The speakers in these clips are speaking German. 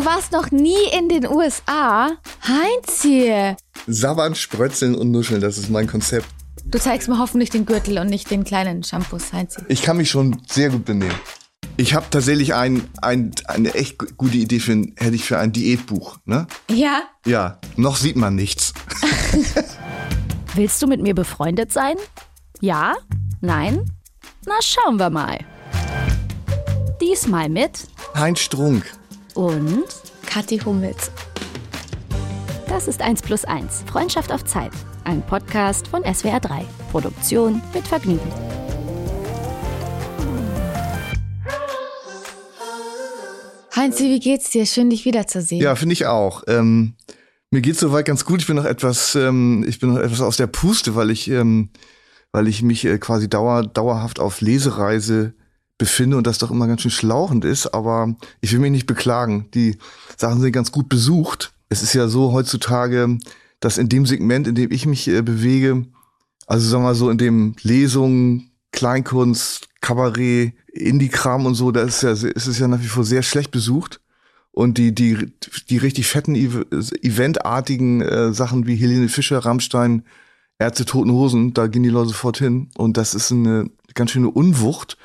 Du warst noch nie in den USA? Heinz hier. Sabbern, sprötzeln und nuscheln, das ist mein Konzept. Du zeigst mir hoffentlich den Gürtel und nicht den kleinen Shampoos, Heinz. Ich kann mich schon sehr gut benehmen. Ich habe tatsächlich ein, ein, eine echt gute Idee für ein, hätte ich für ein Diätbuch, ne? Ja? Ja, noch sieht man nichts. Willst du mit mir befreundet sein? Ja? Nein? Na, schauen wir mal. Diesmal mit Heinz Strunk. Und Kathi Hummels. das ist 1 plus 1. Freundschaft auf Zeit. Ein Podcast von SWR 3. Produktion mit Vergnügen. Heinz, wie geht's dir? Schön, dich wiederzusehen. Ja, finde ich auch. Ähm, mir geht's soweit ganz gut. Ich bin noch etwas, ähm, ich bin noch etwas aus der Puste, weil ich, ähm, weil ich mich äh, quasi dauer, dauerhaft auf Lesereise befinde und das doch immer ganz schön schlauchend ist. Aber ich will mich nicht beklagen. Die Sachen sind ganz gut besucht. Es ist ja so heutzutage, dass in dem Segment, in dem ich mich äh, bewege, also sagen wir so in dem Lesungen, Kleinkunst, Kabarett, Indie-Kram und so, da ist ja, ist es ja nach wie vor sehr schlecht besucht. Und die, die, die richtig fetten, Ev eventartigen äh, Sachen wie Helene Fischer, Rammstein, Ärzte, Toten Hosen, da gehen die Leute sofort hin. Und das ist eine ganz schöne Unwucht.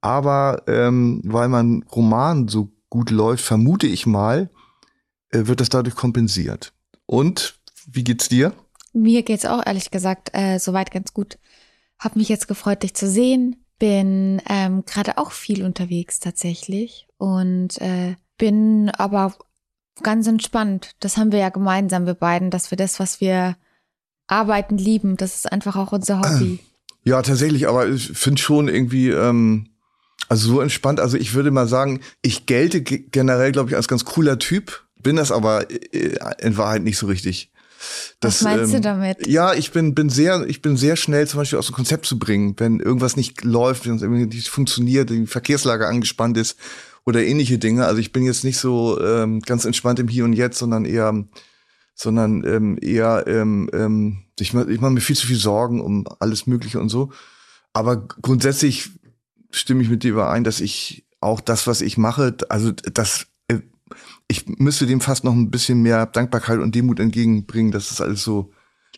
Aber ähm, weil mein Roman so gut läuft, vermute ich mal, äh, wird das dadurch kompensiert. Und wie geht's dir? Mir geht's auch ehrlich gesagt äh, soweit ganz gut. Hab mich jetzt gefreut, dich zu sehen. Bin ähm, gerade auch viel unterwegs tatsächlich und äh, bin aber ganz entspannt. Das haben wir ja gemeinsam, wir beiden, dass wir das, was wir arbeiten, lieben. Das ist einfach auch unser Hobby. Ja, tatsächlich, aber ich finde schon irgendwie, ähm, also so entspannt. Also ich würde mal sagen, ich gelte ge- generell, glaube ich, als ganz cooler Typ, bin das aber äh, in Wahrheit nicht so richtig. Was meinst du damit? Ja, ich bin, bin sehr, ich bin sehr schnell zum Beispiel aus dem Konzept zu bringen, wenn irgendwas nicht läuft, wenn es irgendwie nicht funktioniert, die Verkehrslage angespannt ist oder ähnliche Dinge. Also ich bin jetzt nicht so ähm, ganz entspannt im Hier und Jetzt, sondern eher, sondern ähm, eher, ähm, ähm, ich, ich mache mir viel zu viel Sorgen um alles Mögliche und so. Aber grundsätzlich stimme ich mit dir überein, dass ich auch das, was ich mache, also das, äh, ich müsste dem fast noch ein bisschen mehr Dankbarkeit und Demut entgegenbringen, dass es alles so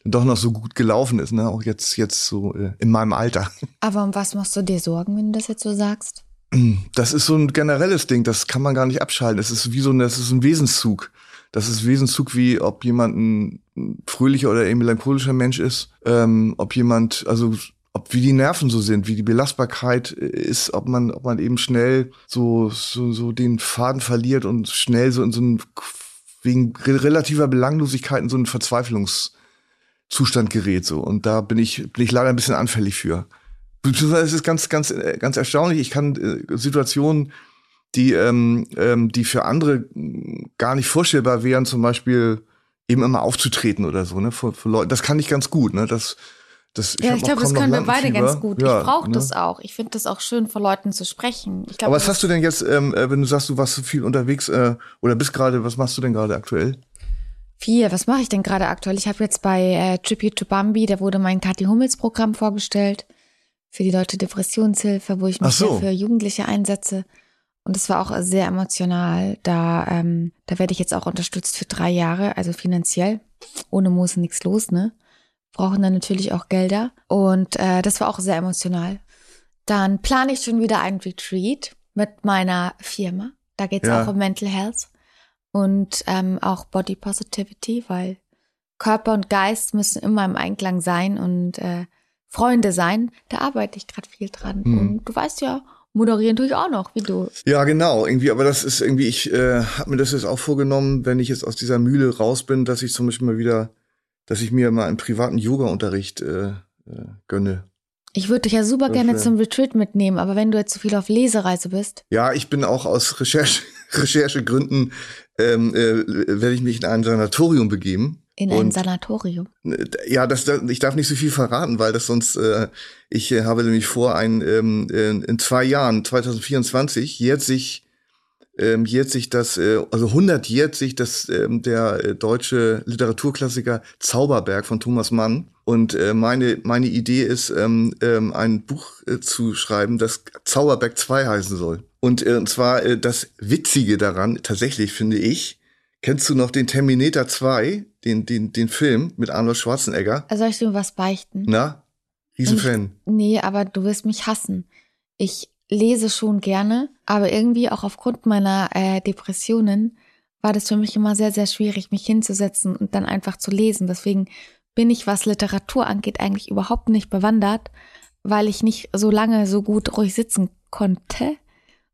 doch noch so gut gelaufen ist, ne? Auch jetzt, jetzt so äh, in meinem Alter. Aber um was machst du dir Sorgen, wenn du das jetzt so sagst? Das ist so ein generelles Ding, das kann man gar nicht abschalten. Das ist wie so ein, das ist ein Wesenszug. Das ist Wesenszug, wie ob jemand ein fröhlicher oder ein melancholischer Mensch ist, ähm, ob jemand, also ob wie die Nerven so sind, wie die Belastbarkeit ist, ob man, ob man eben schnell so, so, so den Faden verliert und schnell so in so einen wegen re- relativer Belanglosigkeit in so einen Verzweiflungszustand gerät so. Und da bin ich, bin ich leider ein bisschen anfällig für. Es ist ganz, ganz, äh, ganz erstaunlich. Ich kann äh, Situationen, die, ähm, ähm, die für andere gar nicht vorstellbar wären, zum Beispiel eben immer aufzutreten oder so, ne, vor, vor Leuten. Das kann ich ganz gut, ne. Das, das, ja, hab ich glaube, das können wir beide ganz gut. Ja, ich brauche ne? das auch. Ich finde das auch schön, vor Leuten zu sprechen. Ich glaub, Aber was hast du denn jetzt, ähm, äh, wenn du sagst, du warst so viel unterwegs äh, oder bist gerade, was machst du denn gerade aktuell? Viel. Was mache ich denn gerade aktuell? Ich habe jetzt bei äh, Tribute to Bambi, da wurde mein Kathi Hummels Programm vorgestellt für die Deutsche Depressionshilfe, wo ich mich so. ja für Jugendliche einsetze. Und das war auch sehr emotional. Da, ähm, da werde ich jetzt auch unterstützt für drei Jahre, also finanziell. Ohne Moos nichts los, ne? Brauchen dann natürlich auch Gelder. Und äh, das war auch sehr emotional. Dann plane ich schon wieder einen Retreat mit meiner Firma. Da geht es Ja. auch um Mental Health und ähm, auch Body Positivity, weil Körper und Geist müssen immer im Einklang sein und äh, Freunde sein. Da arbeite ich gerade viel dran. Hm. Und du weißt ja, moderieren tue ich auch noch, wie du. Ja, genau, irgendwie, aber das ist irgendwie, ich äh, habe mir das jetzt auch vorgenommen, wenn ich jetzt aus dieser Mühle raus bin, dass ich zum Beispiel mal wieder, dass ich mir mal einen privaten Yoga-Unterricht äh, äh, gönne. Ich würde dich ja super gerne zum Retreat mitnehmen, aber wenn du jetzt so viel auf Lesereise bist, Ja, ich bin auch aus Recherche, Recherchegründen, ähm, äh, werde ich mich in ein Sanatorium begeben. in ein Und- Sanatorium. Ja, das, ich darf nicht so viel verraten, weil das sonst, äh, ich äh, habe nämlich vor, ein, ähm, äh, in zwei Jahren, 2024, jährt sich, ähm, jährt sich das, äh, also 100 jährt sich das, ähm, der äh, deutsche Literaturklassiker Zauberberg von Thomas Mann. Und äh, meine, meine Idee ist, ähm, ähm, ein Buch äh, zu schreiben, das Zauberberg 2 heißen soll. Und, äh, und zwar äh, das Witzige daran, tatsächlich finde ich, kennst du noch den Terminator 2, den, den, den Film mit Arnold Schwarzenegger? Also soll ich dir was beichten? Na? Riesenfan. Nee, aber du wirst mich hassen. Ich lese schon gerne, aber irgendwie auch aufgrund meiner äh, Depressionen war das für mich immer sehr, sehr schwierig, mich hinzusetzen und dann einfach zu lesen. Deswegen bin ich, was Literatur angeht, eigentlich überhaupt nicht bewandert, weil ich nicht so lange so gut ruhig sitzen konnte.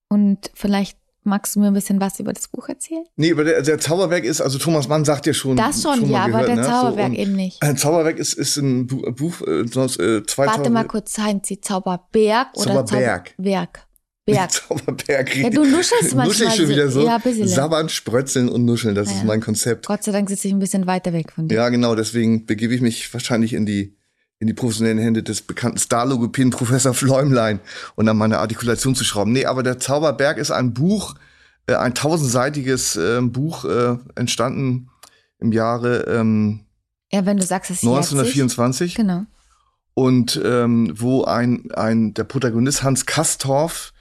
Und vielleicht magst du mir ein bisschen was über das Buch erzählen? Nee, aber der, der Zauberberg ist, also Thomas Mann sagt ja schon. Das schon, schon ja, mal aber gehört, der ne? Zauberberg so, eben nicht. Äh, Zauberberg ist, ist ein Bu Buch äh, sonst, äh, 2000. Warte mal kurz, Heinzi, Zauberberg oder Zauberberg. Zauberberg? Berg. Zauberberg. Ja, du nuschelst manchmal Nuschel schon so- wieder so. ja, ein bisschen. Sabbern, sprötzeln und nuscheln, das Ja. ist mein Konzept. Gott sei Dank sitze ich ein bisschen weiter weg von dir. Ja, genau, deswegen begebe ich mich wahrscheinlich in die in die professionellen Hände des bekannten Star-Logopäden Professor Fläumlein und an meine Artikulation zu schrauben. Nee, aber der Zauberberg ist ein Buch, äh, ein tausendseitiges äh, Buch, äh, entstanden im Jahre ähm, Ja, wenn du sagst, es ist 1924 Genau. und ähm, wo ein, ein der Protagonist Hans Kastorf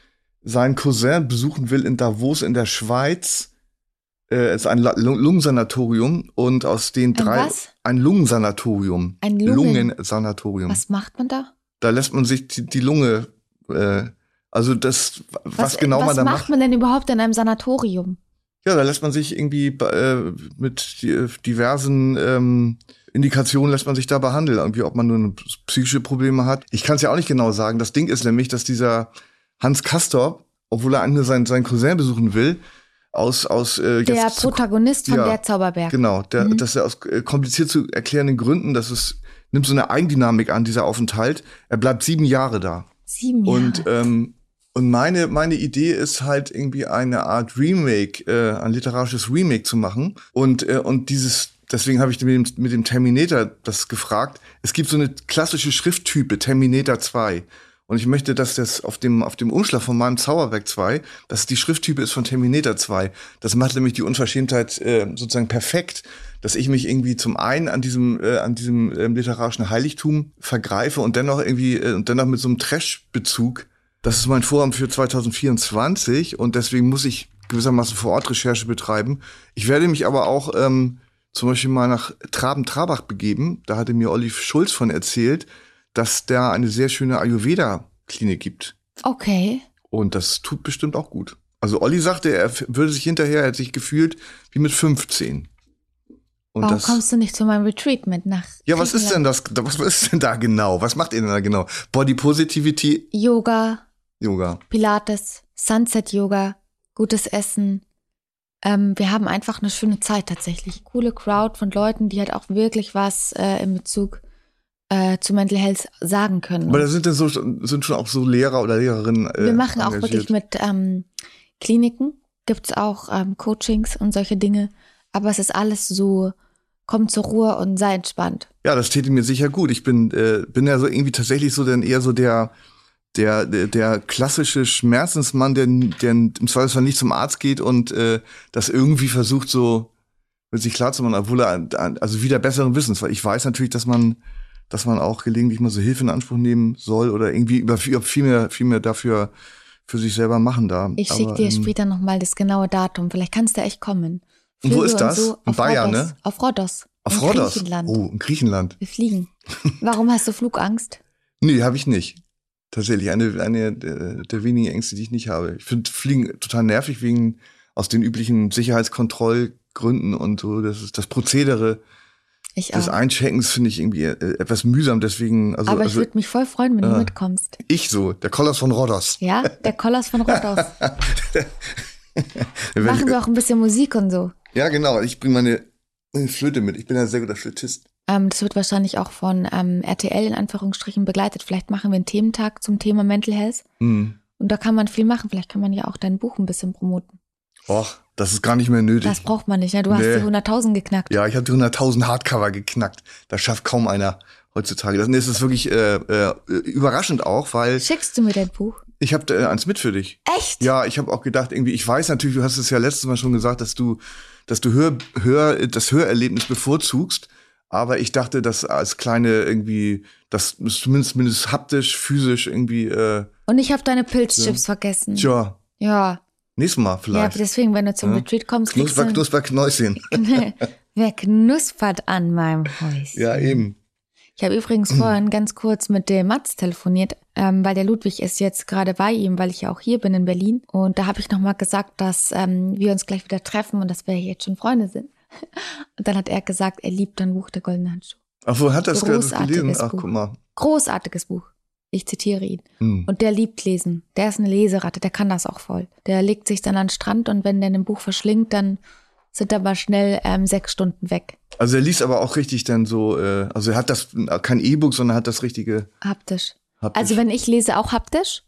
seinen Cousin besuchen will in Davos in der Schweiz. Äh, es ist ein Lungensanatorium und aus den Ein drei was? ein Lungensanatorium. Ein Lungen- Lungensanatorium. Was macht man da? Da lässt man sich die, die Lunge äh, also das was, genau was man da macht macht. man denn überhaupt in einem Sanatorium? Ja, da lässt man sich irgendwie äh, mit di- diversen ähm, Indikationen lässt man sich da behandeln, irgendwie, ob man nur psychische Probleme hat. Ich kann es ja auch nicht genau sagen. Das Ding ist nämlich, dass dieser Hans Castor, obwohl er eigentlich seinen, seinen Cousin besuchen will, aus aus äh, Der jetzt zu- Protagonist von ja, der Zauberberg. Genau, der, Mhm. dass er aus äh, kompliziert zu erklärenden Gründen, dass es nimmt so eine Eigendynamik an dieser Aufenthalt. Er bleibt sieben Jahre da. Sieben Jahre. Und, ähm, und meine, meine Idee ist halt irgendwie eine Art Remake, äh, ein literarisches Remake zu machen. Und, äh, und dieses, deswegen habe ich mit dem, mit dem Terminator das gefragt. Es gibt so eine klassische Schrifttype, Terminator 2. Und ich möchte, dass das auf dem, auf dem Umschlag von meinem Zauberwerk 2, dass die Schrifttype ist von Terminator 2. Das macht nämlich die Unverschämtheit äh, sozusagen perfekt, dass ich mich irgendwie zum einen an diesem, äh, an diesem ähm, literarischen Heiligtum vergreife und dennoch irgendwie, äh, und dennoch mit so einem Trash-Bezug. Das ist mein Vorhaben für 2024 und deswegen muss ich gewissermaßen vor Ort Recherche betreiben. Ich werde mich aber auch ähm, zum Beispiel mal nach Traben-Trabach begeben. Da hatte mir Olive Schulz von erzählt, dass da eine sehr schöne Ayurveda-Klinik gibt. okay. Und das tut bestimmt auch gut. Also Olli sagte, er würde sich hinterher, er hat sich gefühlt wie mit 15. Und Warum das, kommst du nicht zu meinem Retreat mit nach ja, was ist denn das? Was ist denn da genau? Was macht ihr denn da genau? Body Positivity Yoga, Yoga. Pilates, Sunset Yoga, gutes Essen. Ähm, wir haben einfach eine schöne Zeit tatsächlich. Coole Crowd von Leuten, die halt auch wirklich was äh, in Bezug äh, zu Mental Health sagen können. Aber da sind dann so, sind schon auch so Lehrer oder Lehrerinnen. Äh, wir machen auch engagiert. wirklich mit ähm, Kliniken, gibt's auch ähm, Coachings und solche Dinge. Aber es ist alles so, komm zur Ruhe und sei entspannt. Ja, das täte mir sicher gut. Ich bin, äh, bin ja so irgendwie tatsächlich so dann eher so der, der, der, der klassische Schmerzensmann, der, der im Zweifelsfall nicht zum Arzt geht und äh, das irgendwie versucht, so mit sich klarzumachen, obwohl er, also wieder besseren Wissens, weil ich weiß natürlich, dass man, dass man auch gelegentlich mal so Hilfe in Anspruch nehmen soll oder irgendwie über viel, mehr, viel mehr dafür für sich selber machen da. Ich schicke dir ähm, später nochmal das genaue Datum. Vielleicht kannst du echt kommen. Und wo ist das? In auf Bayern, Rhodos. ne? Auf Rhodos. Auf in Rhodos. Griechenland. Oh, in Griechenland. Wir fliegen. Warum hast du Flugangst? Nee, habe ich nicht. Tatsächlich eine, eine der, der wenigen Ängste, die ich nicht habe. Ich finde Fliegen total nervig wegen aus den üblichen Sicherheitskontrollgründen und so. Das ist das Prozedere Ich auch. Eincheckens finde ich irgendwie äh, etwas mühsam. Deswegen, also, Aber ich also würde mich voll freuen, wenn du Ja. mitkommst. ich so, der Koloss von Rhodos. Ja, der Koloss von Rhodos. Wenn Machen wir auch ein bisschen Musik und so. ja, genau. Ich bringe meine meine Flöte mit. Ich bin ein sehr guter Flötist. Ähm, das wird wahrscheinlich auch von ähm, RTL in Anführungsstrichen begleitet. Vielleicht machen wir einen Thementag zum Thema Mental Health. Hm. Und da kann man viel machen. Vielleicht kann man ja auch dein Buch ein bisschen promoten. Och, das ist gar nicht mehr nötig. Das braucht man nicht. Ne? Du hast Nee. die 100.000 geknackt. Ja, ich habe die 100.000 Hardcover geknackt. Das schafft kaum einer heutzutage. Das ist wirklich äh, äh, überraschend auch, weil Schickst du mir dein Buch? ich habe äh, eins mit für dich. Echt? Ja, ich habe auch gedacht, irgendwie, ich weiß natürlich, du hast es ja letztes Mal schon gesagt, dass du, dass du Hör, Hör, das Hörerlebnis bevorzugst. Aber ich dachte, dass als kleine irgendwie, das zumindest, zumindest haptisch, physisch irgendwie. Äh, Und ich habe deine Pilzchips Ja. vergessen. tja, Ja. Nächstes Mal Ja, vielleicht. deswegen, wenn du zum Ja. Retreat kommst, knusper, du, knusper, Knäuschen. wer knuspert an meinem Häuschen? Ja, eben. Ich habe übrigens vorhin ganz kurz mit dem Mats telefoniert, ähm, weil der Ludwig ist jetzt gerade bei ihm, weil ich ja auch hier bin in Berlin. Und da habe ich nochmal gesagt, dass ähm, wir uns gleich wieder treffen und dass wir jetzt schon Freunde sind. Und dann hat er gesagt, er liebt dein Buch Der Goldene Handschuh. Ach, wo hat das gerade gelesen? Ach, guck mal. Großartiges Buch. Ich zitiere ihn. Hm. Und der liebt lesen. Der ist eine Leseratte, der kann das auch voll. Der legt sich dann an den Strand und wenn der ein Buch verschlingt, dann sind da mal schnell ähm, sechs Stunden weg. Also er liest aber auch richtig dann so, äh, also er hat das kein E-Book, sondern hat das richtige. Haptisch. haptisch. Also wenn ich lese, auch haptisch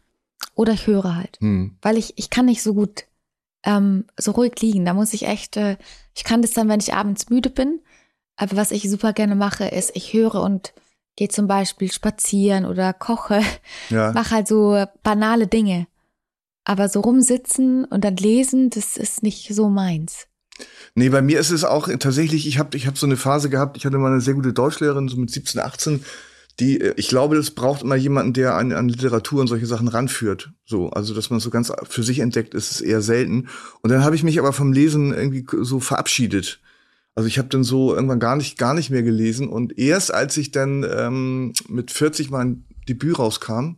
oder ich höre halt. hm. Weil ich, ich kann nicht so gut ähm, so ruhig liegen. Da muss ich echt, äh, ich kann das dann, wenn ich abends müde bin. Aber was ich super gerne mache, ist, ich höre und gehe zum Beispiel spazieren oder koche. Ja. Mach halt so banale Dinge. Aber so rumsitzen und dann lesen, das ist nicht so meins. Nee, bei mir ist es auch tatsächlich, ich habe ich hab so eine Phase gehabt, ich hatte mal eine sehr gute Deutschlehrerin, so mit 17, 18, die, äh, ich glaube, das braucht immer jemanden, der an, an Literatur und solche Sachen ranführt. So, also dass man es so ganz für sich entdeckt, ist es eher selten. Und dann habe ich mich aber vom Lesen irgendwie so verabschiedet. Also ich habe dann so irgendwann gar nicht, gar nicht mehr gelesen. Und erst als ich dann ähm, mit 40 mein Debüt rauskam,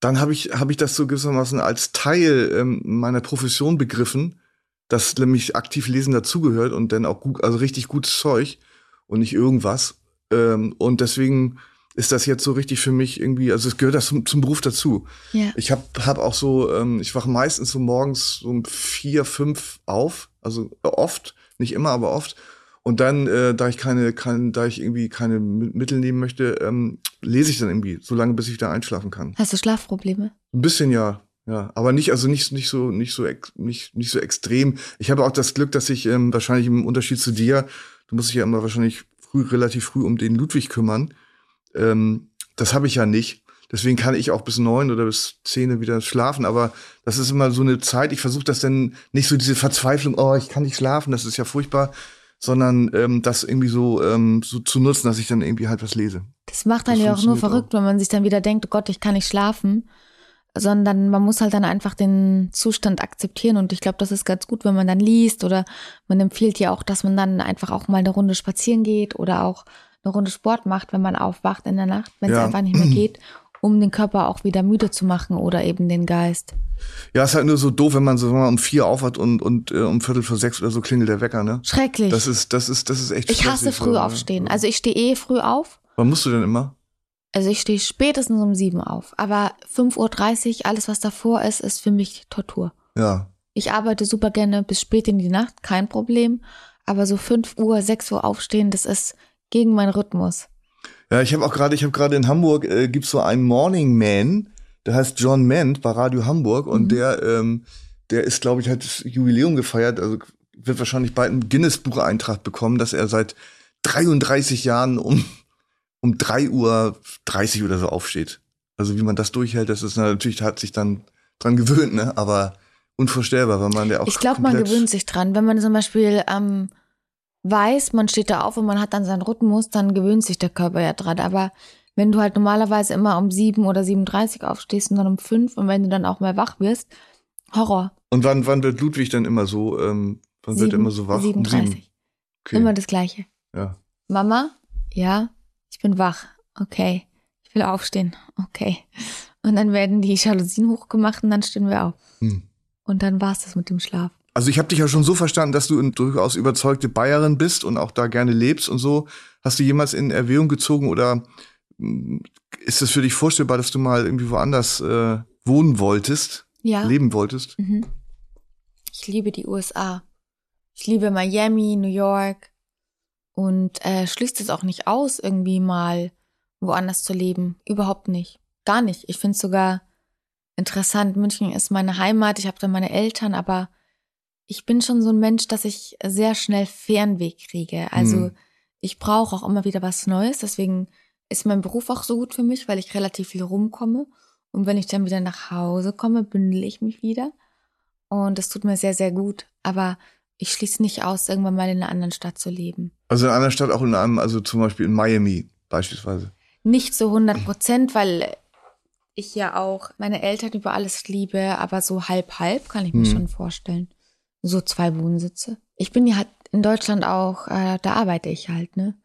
dann habe ich, hab ich das so gewissermaßen als Teil ähm, meiner Profession begriffen, dass nämlich aktiv Lesen dazugehört und dann auch gut, also richtig gutes Zeug und nicht irgendwas. Ähm, und deswegen ist das jetzt so richtig für mich irgendwie, also es gehört das zum, zum Beruf dazu. Ja. Ich habe hab auch so, ähm, ich wache meistens so morgens so um vier, fünf auf, also oft, nicht immer, aber oft. Und dann, äh, da ich keine, kein, da ich irgendwie keine Mittel nehmen möchte, ähm, lese ich dann irgendwie, so lange, bis ich wieder einschlafen kann. Hast du Schlafprobleme? Ein bisschen ja, ja, aber nicht, also nicht, nicht so, nicht so, nicht, nicht so extrem. Ich habe auch das Glück, dass ich ähm, wahrscheinlich im Unterschied zu dir, du musst dich ja immer wahrscheinlich früh, relativ früh um den Ludwig kümmern. Ähm, das habe ich ja nicht. Deswegen kann ich auch bis neun oder bis zehn wieder schlafen. Aber das ist immer so eine Zeit. Ich versuche das dann nicht so diese Verzweiflung. Oh, ich kann nicht schlafen. Das ist ja furchtbar, sondern ähm, das irgendwie so ähm, so zu nutzen, dass ich dann irgendwie halt was lese. Das macht einen Das ja auch nur verrückt, wenn man sich dann wieder denkt, oh Gott, ich kann nicht schlafen. Sondern man muss halt dann einfach den Zustand akzeptieren. Und ich glaube, das ist ganz gut, wenn man dann liest oder man empfiehlt ja auch, dass man dann einfach auch mal eine Runde spazieren geht oder auch eine Runde Sport macht, wenn man aufwacht in der Nacht, wenn es Ja. einfach nicht mehr geht, um den Körper auch wieder müde zu machen oder eben den Geist. Ja, ist halt nur so doof, wenn man so wenn man um vier aufwacht und und äh, um Viertel vor sechs oder so klingelt der Wecker, ne? Schrecklich. Das ist das ist das ist echt. ich hasse früh so, aufstehen. ne? Also ich stehe eh früh auf. Wann musst du denn immer? Also ich stehe spätestens um sieben auf. Aber 5.30 Uhr, alles was davor ist, ist für mich Tortur. Ja. Ich arbeite super gerne bis spät in die Nacht, kein Problem. Aber so 5 Uhr, 6 Uhr aufstehen, das ist gegen meinen Rhythmus. Ja, ich habe auch gerade, ich habe gerade in Hamburg äh, gibt's so einen Morning Man, der heißt John Ment bei Radio Hamburg und Mhm. der ähm, der ist, glaube ich, hat das Jubiläum gefeiert, also wird wahrscheinlich bald einen Guinness Buch Eintrag bekommen, dass er seit 33 Jahren um um 3 Uhr 30 oder so aufsteht. Also wie man das durchhält, das ist natürlich hat sich dann dran gewöhnt, ne? Aber unvorstellbar, weil man ja auch ich glaube, man gewöhnt sich dran. Wenn man zum Beispiel ähm, weiß, man steht da auf und man hat dann seinen Rhythmus, dann gewöhnt sich der Körper ja dran. Aber wenn du halt normalerweise immer um 7 oder 7.30 Uhr aufstehst und dann um 5 und wenn du dann auch mal wach wirst, Horror. Und wann wann wird Ludwig dann immer so ähm, wann wird er Sieben- immer so wach? Um 7.30 sieben. Okay. Immer das Gleiche. ja. Mama, ja, ich bin wach. Okay. Ich will aufstehen. Okay. Und dann werden die Jalousien hochgemacht und dann stehen wir auf. Hm. Und dann war's das mit dem Schlaf. Also ich habe dich ja schon so verstanden, dass du eine durchaus überzeugte Bayerin bist und auch da gerne lebst und so. Hast du jemals in Erwägung gezogen oder mh, ist es für dich vorstellbar, dass du mal irgendwie woanders äh, wohnen wolltest, Ja. leben wolltest? Mhm. Ich liebe die USA. Ich liebe Miami, New York und äh, schließt es auch nicht aus, irgendwie mal woanders zu leben. Überhaupt nicht. Gar nicht. Ich finde es sogar interessant. München ist meine Heimat. Ich habe da meine Eltern, aber ich bin schon so ein Mensch, dass ich sehr schnell Fernweh kriege. Also Hm. ich brauche auch immer wieder was Neues. Deswegen ist mein Beruf auch so gut für mich, weil ich relativ viel rumkomme. Und wenn ich dann wieder nach Hause komme, bündel ich mich wieder. Und das tut mir sehr, sehr gut. Aber ich schließe nicht aus, irgendwann mal in einer anderen Stadt zu leben. Also in einer anderen Stadt, auch in einem, also zum Beispiel in Miami beispielsweise. Nicht so 100 Prozent, weil ich ja auch meine Eltern über alles liebe, aber so halb halb kann ich mir Hm. schon vorstellen. So zwei Wohnsitze. Ich bin ja halt in Deutschland auch, äh, da arbeite ich halt, ne?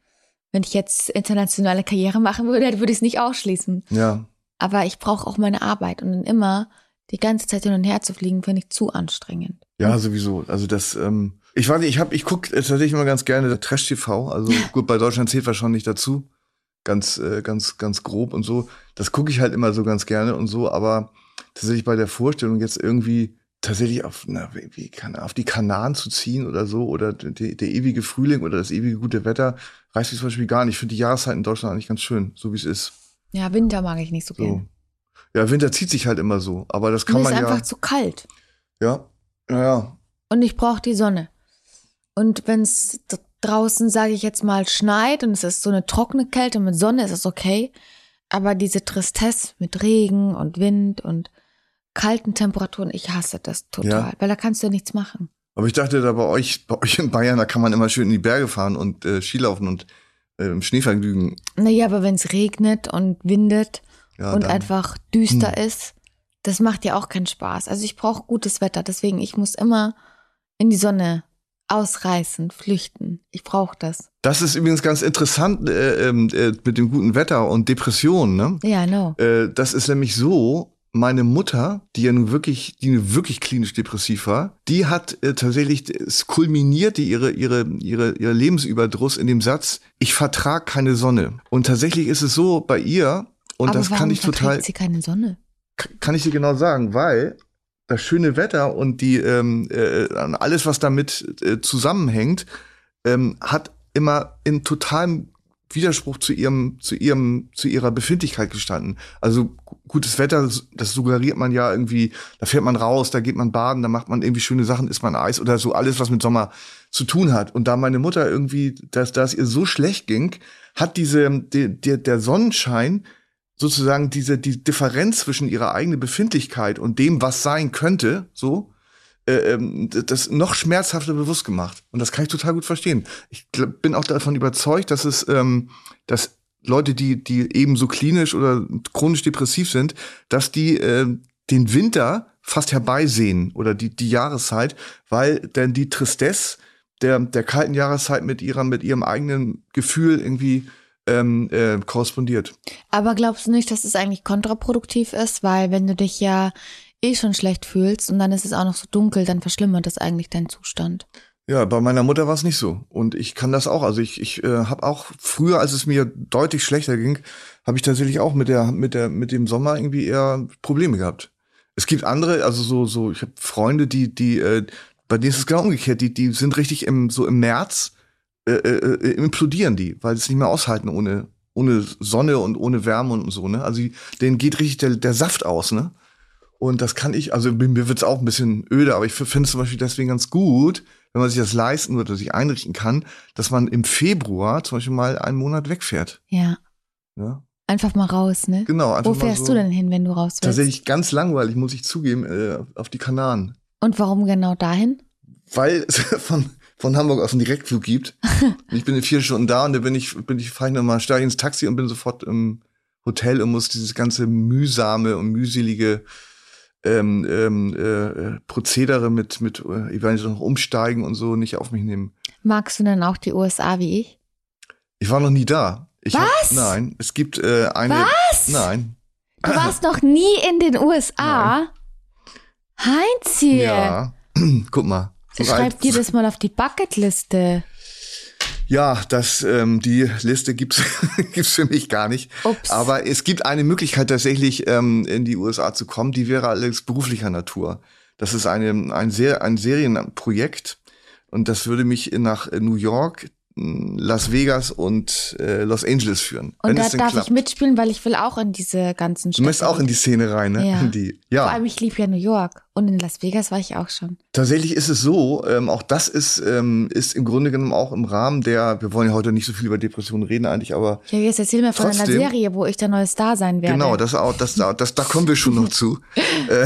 Wenn ich jetzt internationale Karriere machen würde, würde ich es nicht ausschließen. Ja. Aber ich brauche auch meine Arbeit und dann immer die ganze Zeit hin und her zu fliegen, finde ich zu anstrengend. Ja, sowieso. Also das, ähm, ich weiß nicht, ich habe, ich gucke tatsächlich immer ganz gerne Trash-TV. Also gut, bei Deutschland zählt wahrscheinlich dazu. Ganz, äh, ganz, ganz grob und so. Das gucke ich halt immer so ganz gerne und so, aber tatsächlich bei der Vorstellung jetzt irgendwie tatsächlich auf, na, wie, kann, auf die Kanaren zu ziehen oder so oder die, der ewige Frühling oder das ewige gute Wetter reißt mich zum Beispiel gar nicht. Ich finde die Jahreszeit in Deutschland eigentlich ganz schön, so wie es ist. Ja, Winter mag ich nicht so So. gerne. Ja, Winter zieht sich halt immer so, aber das kann ist man ja. einfach zu kalt. Ja, naja. Und ich brauche die Sonne. Und wenn es draußen, sage ich jetzt mal, schneit und es ist so eine trockene Kälte mit Sonne, ist es okay. Aber diese Tristesse mit Regen und Wind und kalten Temperaturen, ich hasse das total, Ja. weil da kannst du ja nichts machen. Aber ich dachte, da bei euch, bei euch in Bayern, da kann man immer schön in die Berge fahren und äh, Skilaufen und äh, im Schnee vergnügen. Naja, aber wenn es regnet und windet Ja, und dann- einfach düster Hm. ist, das macht ja auch keinen Spaß. Also ich brauche gutes Wetter, deswegen ich muss immer in die Sonne ausreißen, flüchten. Ich brauche das. Das ist übrigens ganz interessant äh, ähm, äh, mit dem guten Wetter und Depressionen. Ne? Ja, no. Äh, das ist nämlich so, meine Mutter, die ja nun wirklich, die wirklich klinisch depressiv war, die hat äh, tatsächlich, es kulminierte ihre, ihre, ihre, ihr Lebensüberdruss in dem Satz, ich vertrag keine Sonne. Und tatsächlich ist es so bei ihr, und aber das warum kann ich verträgt total, sie keine Sonne? Kann ich dir genau sagen, weil das schöne Wetter und die ähm, äh, alles, was damit äh, zusammenhängt, ähm, hat immer in totalem Widerspruch zu ihrem, zu ihrem, zu ihrer Befindlichkeit gestanden. Also gu- gutes Wetter, das suggeriert man ja irgendwie, da fährt man raus, da geht man baden, da macht man irgendwie schöne Sachen, isst man Eis oder so alles, was mit Sommer zu tun hat. Und da meine Mutter irgendwie, dass, dass ihr so schlecht ging, hat diese, die, die, der Sonnenschein sozusagen diese die Differenz zwischen ihrer eigenen Befindlichkeit und dem, was sein könnte, so, äh, ähm, das noch schmerzhafter bewusst gemacht. Und das kann ich total gut verstehen. Ich glaub, bin auch davon überzeugt, dass es, ähm, dass Leute, die, die eben so klinisch oder chronisch depressiv sind, dass die äh, den Winter fast herbeisehen oder die, die Jahreszeit, weil denn die Tristesse der, der kalten Jahreszeit mit ihrer, mit ihrem eigenen Gefühl irgendwie ähm, äh, korrespondiert. Aber glaubst du nicht, dass es eigentlich kontraproduktiv ist? Weil wenn du dich ja eh schon schlecht fühlst und dann ist es auch noch so dunkel, dann verschlimmert das eigentlich deinen Zustand. Ja, bei meiner Mutter war es nicht so. Und ich kann das auch. Also ich, ich äh, habe auch früher, als es mir deutlich schlechter ging, habe ich tatsächlich auch mit der, mit der, mit dem Sommer irgendwie eher Probleme gehabt. Es gibt andere, also so, so, ich habe Freunde, die, die, äh, bei denen ist es genau umgekehrt, die, die sind richtig im, so im März, äh, äh, äh, implodieren die, weil sie es nicht mehr aushalten ohne, ohne Sonne und ohne Wärme und so, ne? Also denen geht richtig der, der Saft aus, ne? Und das kann ich, also mir wird's auch ein bisschen öde, aber ich finde es zum Beispiel deswegen ganz gut, wenn man sich das leisten oder sich einrichten kann, dass man im Februar zum Beispiel mal einen Monat wegfährt. Ja. Ja? Einfach mal raus, ne? Genau, einfach Wo fährst so du denn hin, wenn du raus willst? Tatsächlich ganz langweilig, muss ich zugeben, äh, auf die Kanaren. Und warum genau dahin? Weil es von, von Hamburg aus einen Direktflug gibt. Ich bin in vier Stunden da und dann bin ich, bin ich, fahre ich nochmal, steige ins Taxi und bin sofort im Hotel und muss dieses ganze mühsame und mühselige ähm, ähm, äh, Prozedere mit, mit, äh, ich werde noch umsteigen und so nicht auf mich nehmen. Magst du denn auch die USA wie ich? Ich war noch nie da. Ich hab- Was? nein, es gibt äh, eine. Was? Nein. Du warst noch nie in den USA? Heinzi, Ja. Guck mal. Schreib dir das mal auf die Bucketliste. Ja, das, ähm, die Liste gibt's, gibt's für mich gar nicht. Ups. Aber es gibt eine Möglichkeit tatsächlich ähm, in die USA zu kommen, die wäre allerdings beruflicher Natur. Das ist eine, ein, Ser ein Serienprojekt und das würde mich nach New York, Las Vegas und äh, Los Angeles führen. Und da darf klappt. ich mitspielen, weil ich will auch in diese ganzen Du möchtest auch in die Szene rein, ne? Ja. In die, Vor ja. allem, ich liebe ja New York. Und in Las Vegas war ich auch schon. Tatsächlich ist es so, ähm, auch das ist, ähm, ist im Grunde genommen auch im Rahmen der, wir wollen ja heute nicht so viel über Depressionen reden eigentlich, aber Ja, jetzt erzähl mir von einer Trotzdem- Serie, wo ich der neue Star sein werde. Genau, das auch, das, das, das, da kommen wir schon noch zu. Äh,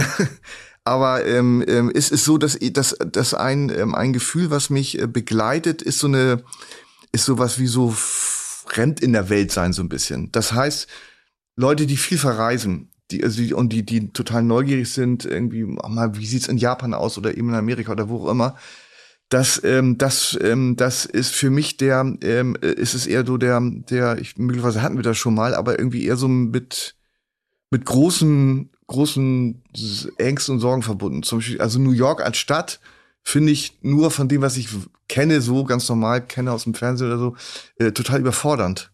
aber ähm, ähm, es ist so, dass, dass, dass ein, ähm, ein Gefühl, was mich äh, begleitet, ist so eine, ist sowas wie so fremd in der Welt sein, so ein bisschen. Das heißt, Leute, die viel verreisen, die, also die, und die, die total neugierig sind, irgendwie, ach mal, wie sieht's in Japan aus oder eben in Amerika oder wo auch immer, das, ähm, das, ähm, das ist für mich der, ähm, ist es eher so der, der, ich, möglicherweise hatten wir das schon mal, aber irgendwie eher so mit, mit großen, großen Ängsten und Sorgen verbunden. Zum Beispiel, also New York als Stadt finde ich nur von dem, was ich kenne, so ganz normal kenne aus dem Fernsehen oder so, äh, total überfordernd.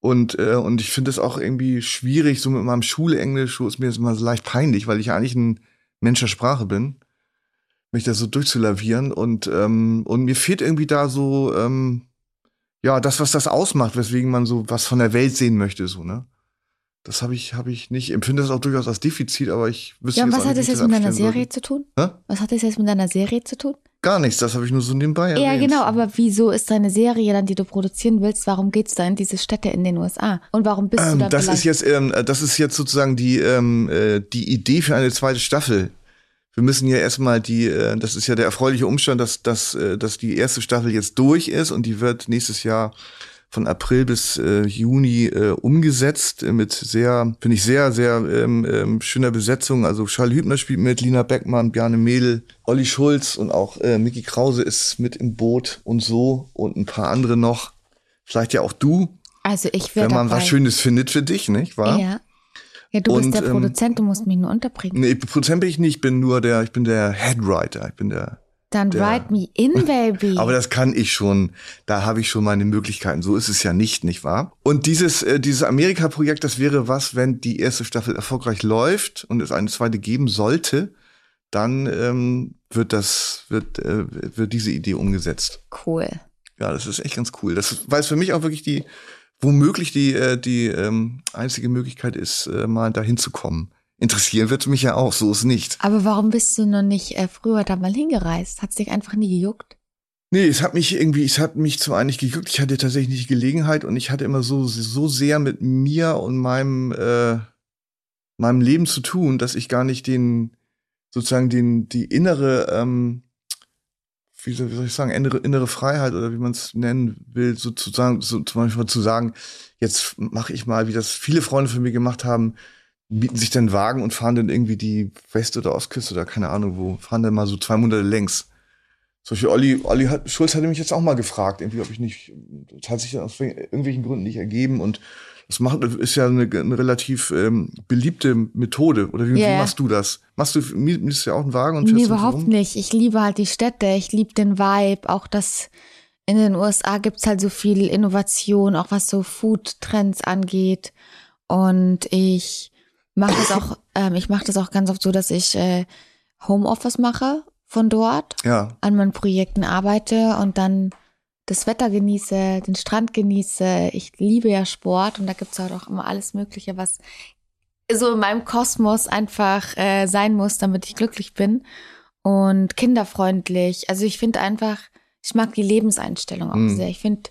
Und, äh, und ich finde es auch irgendwie schwierig, so mit meinem Schulenglisch, wo ist mir das immer so leicht peinlich, weil ich eigentlich ein Mensch der Sprache bin, mich da so durchzulavieren. Und, ähm, und mir fehlt irgendwie da so, ähm, ja, das, was das ausmacht, weswegen man so was von der Welt sehen möchte, so, ne? Das habe ich, habe ich nicht. Empfinde das auch durchaus als Defizit, aber ich wüsste Ja, und was hat das jetzt mit deiner Serie sollte. zu tun? Hä? Was hat das jetzt mit deiner Serie zu tun? Gar nichts, das habe ich nur so nebenbei Ja, erwähnt. genau, aber wieso ist deine Serie dann, die du produzieren willst, warum geht's da in diese Städte in den USA? Und warum bist du da Ähm, das ist jetzt, ähm, das ist jetzt sozusagen die, ähm, äh, die Idee für eine zweite Staffel. Wir müssen ja erstmal die, äh, das ist ja der erfreuliche Umstand, dass, dass, äh, dass die erste Staffel jetzt durch ist und die wird nächstes Jahr von April bis äh, Juni äh, umgesetzt äh, mit sehr, finde ich sehr, sehr ähm, ähm, schöner Besetzung. Also Charles Hübner spielt mit, Lina Beckmann, Bjarne Mädel, Olli Schulz und auch äh, Mickey Krause ist mit im Boot und so und ein paar andere noch. Vielleicht ja auch du, Also ich wäre wenn man dabei. was Schönes findet für dich, nicht wahr? Ja. Ja, du Und, bist der ähm, Produzent, du musst mich nur unterbringen. Nee, Produzent bin ich nicht, ich bin nur der, ich bin der Headwriter, ich bin der. Dann der- write me in, baby. Aber das kann ich schon, da habe ich schon meine Möglichkeiten. So ist es ja nicht, nicht wahr? Und dieses, äh, dieses Amerika-Projekt, das wäre was, wenn die erste Staffel erfolgreich läuft und es eine zweite geben sollte, dann ähm, wird das, wird, äh, wird diese Idee umgesetzt. cool. Ja, das ist echt ganz cool. Das weil es für mich auch wirklich die, womöglich die, äh, die ähm, einzige Möglichkeit ist, äh, mal dahin zu kommen. Interessieren wird mich ja auch, so ist nicht. Aber warum bist du noch nicht äh, früher da mal hingereist? Hat's dich einfach nie gejuckt? Nee, es hat mich irgendwie, es hat mich zum einen nicht gejuckt, ich hatte tatsächlich nicht die Gelegenheit und ich hatte immer so, so sehr mit mir und meinem, äh, meinem Leben zu tun, dass ich gar nicht den, sozusagen den, die innere, ähm, wie soll, wie soll ich sagen, innere, innere Freiheit oder wie man es nennen will, sozusagen, so zum Beispiel zu sagen, jetzt mache ich mal, wie das viele Freunde von mir gemacht haben, bieten sich dann Wagen und fahren dann irgendwie die West- oder Ostküste oder keine Ahnung wo, fahren dann mal so zwei Monate längs. Zum Beispiel Olli, Olli hat, Schulz hatte mich jetzt auch mal gefragt, irgendwie, ob ich nicht, das hat sich dann aus irgendwelchen Gründen nicht ergeben und das macht, ist ja eine, eine relativ ähm, beliebte Methode. Oder wie, Ja, wie machst du das? Machst du, mietest ja auch einen Wagen und Nee, fährst überhaupt rum? nicht. Ich liebe halt die Städte, ich liebe den Vibe, auch das in den USA gibt's halt so viel Innovation, auch was so Food-Trends angeht. Und ich mache das auch, ähm, ich mache das auch ganz oft so, dass ich äh, Homeoffice mache von dort, Ja, an meinen Projekten arbeite und dann das Wetter genieße, den Strand genieße. Ich liebe ja Sport und da gibt's halt auch immer alles Mögliche, was so in meinem Kosmos einfach äh, sein muss, damit ich glücklich bin. Und kinderfreundlich. Also ich finde einfach, ich mag die Lebenseinstellung auch Mm. sehr. Ich finde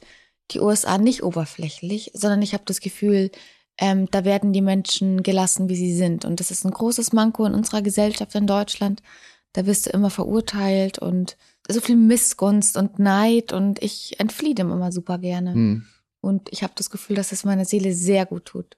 die USA nicht oberflächlich, sondern ich habe das Gefühl, ähm, da werden die Menschen gelassen, wie sie sind. Und das ist ein großes Manko in unserer Gesellschaft in Deutschland. Da wirst du immer verurteilt und so viel Missgunst und Neid und ich entfliehe dem immer super gerne. hm. Und ich habe das Gefühl, dass es meiner Seele sehr gut tut.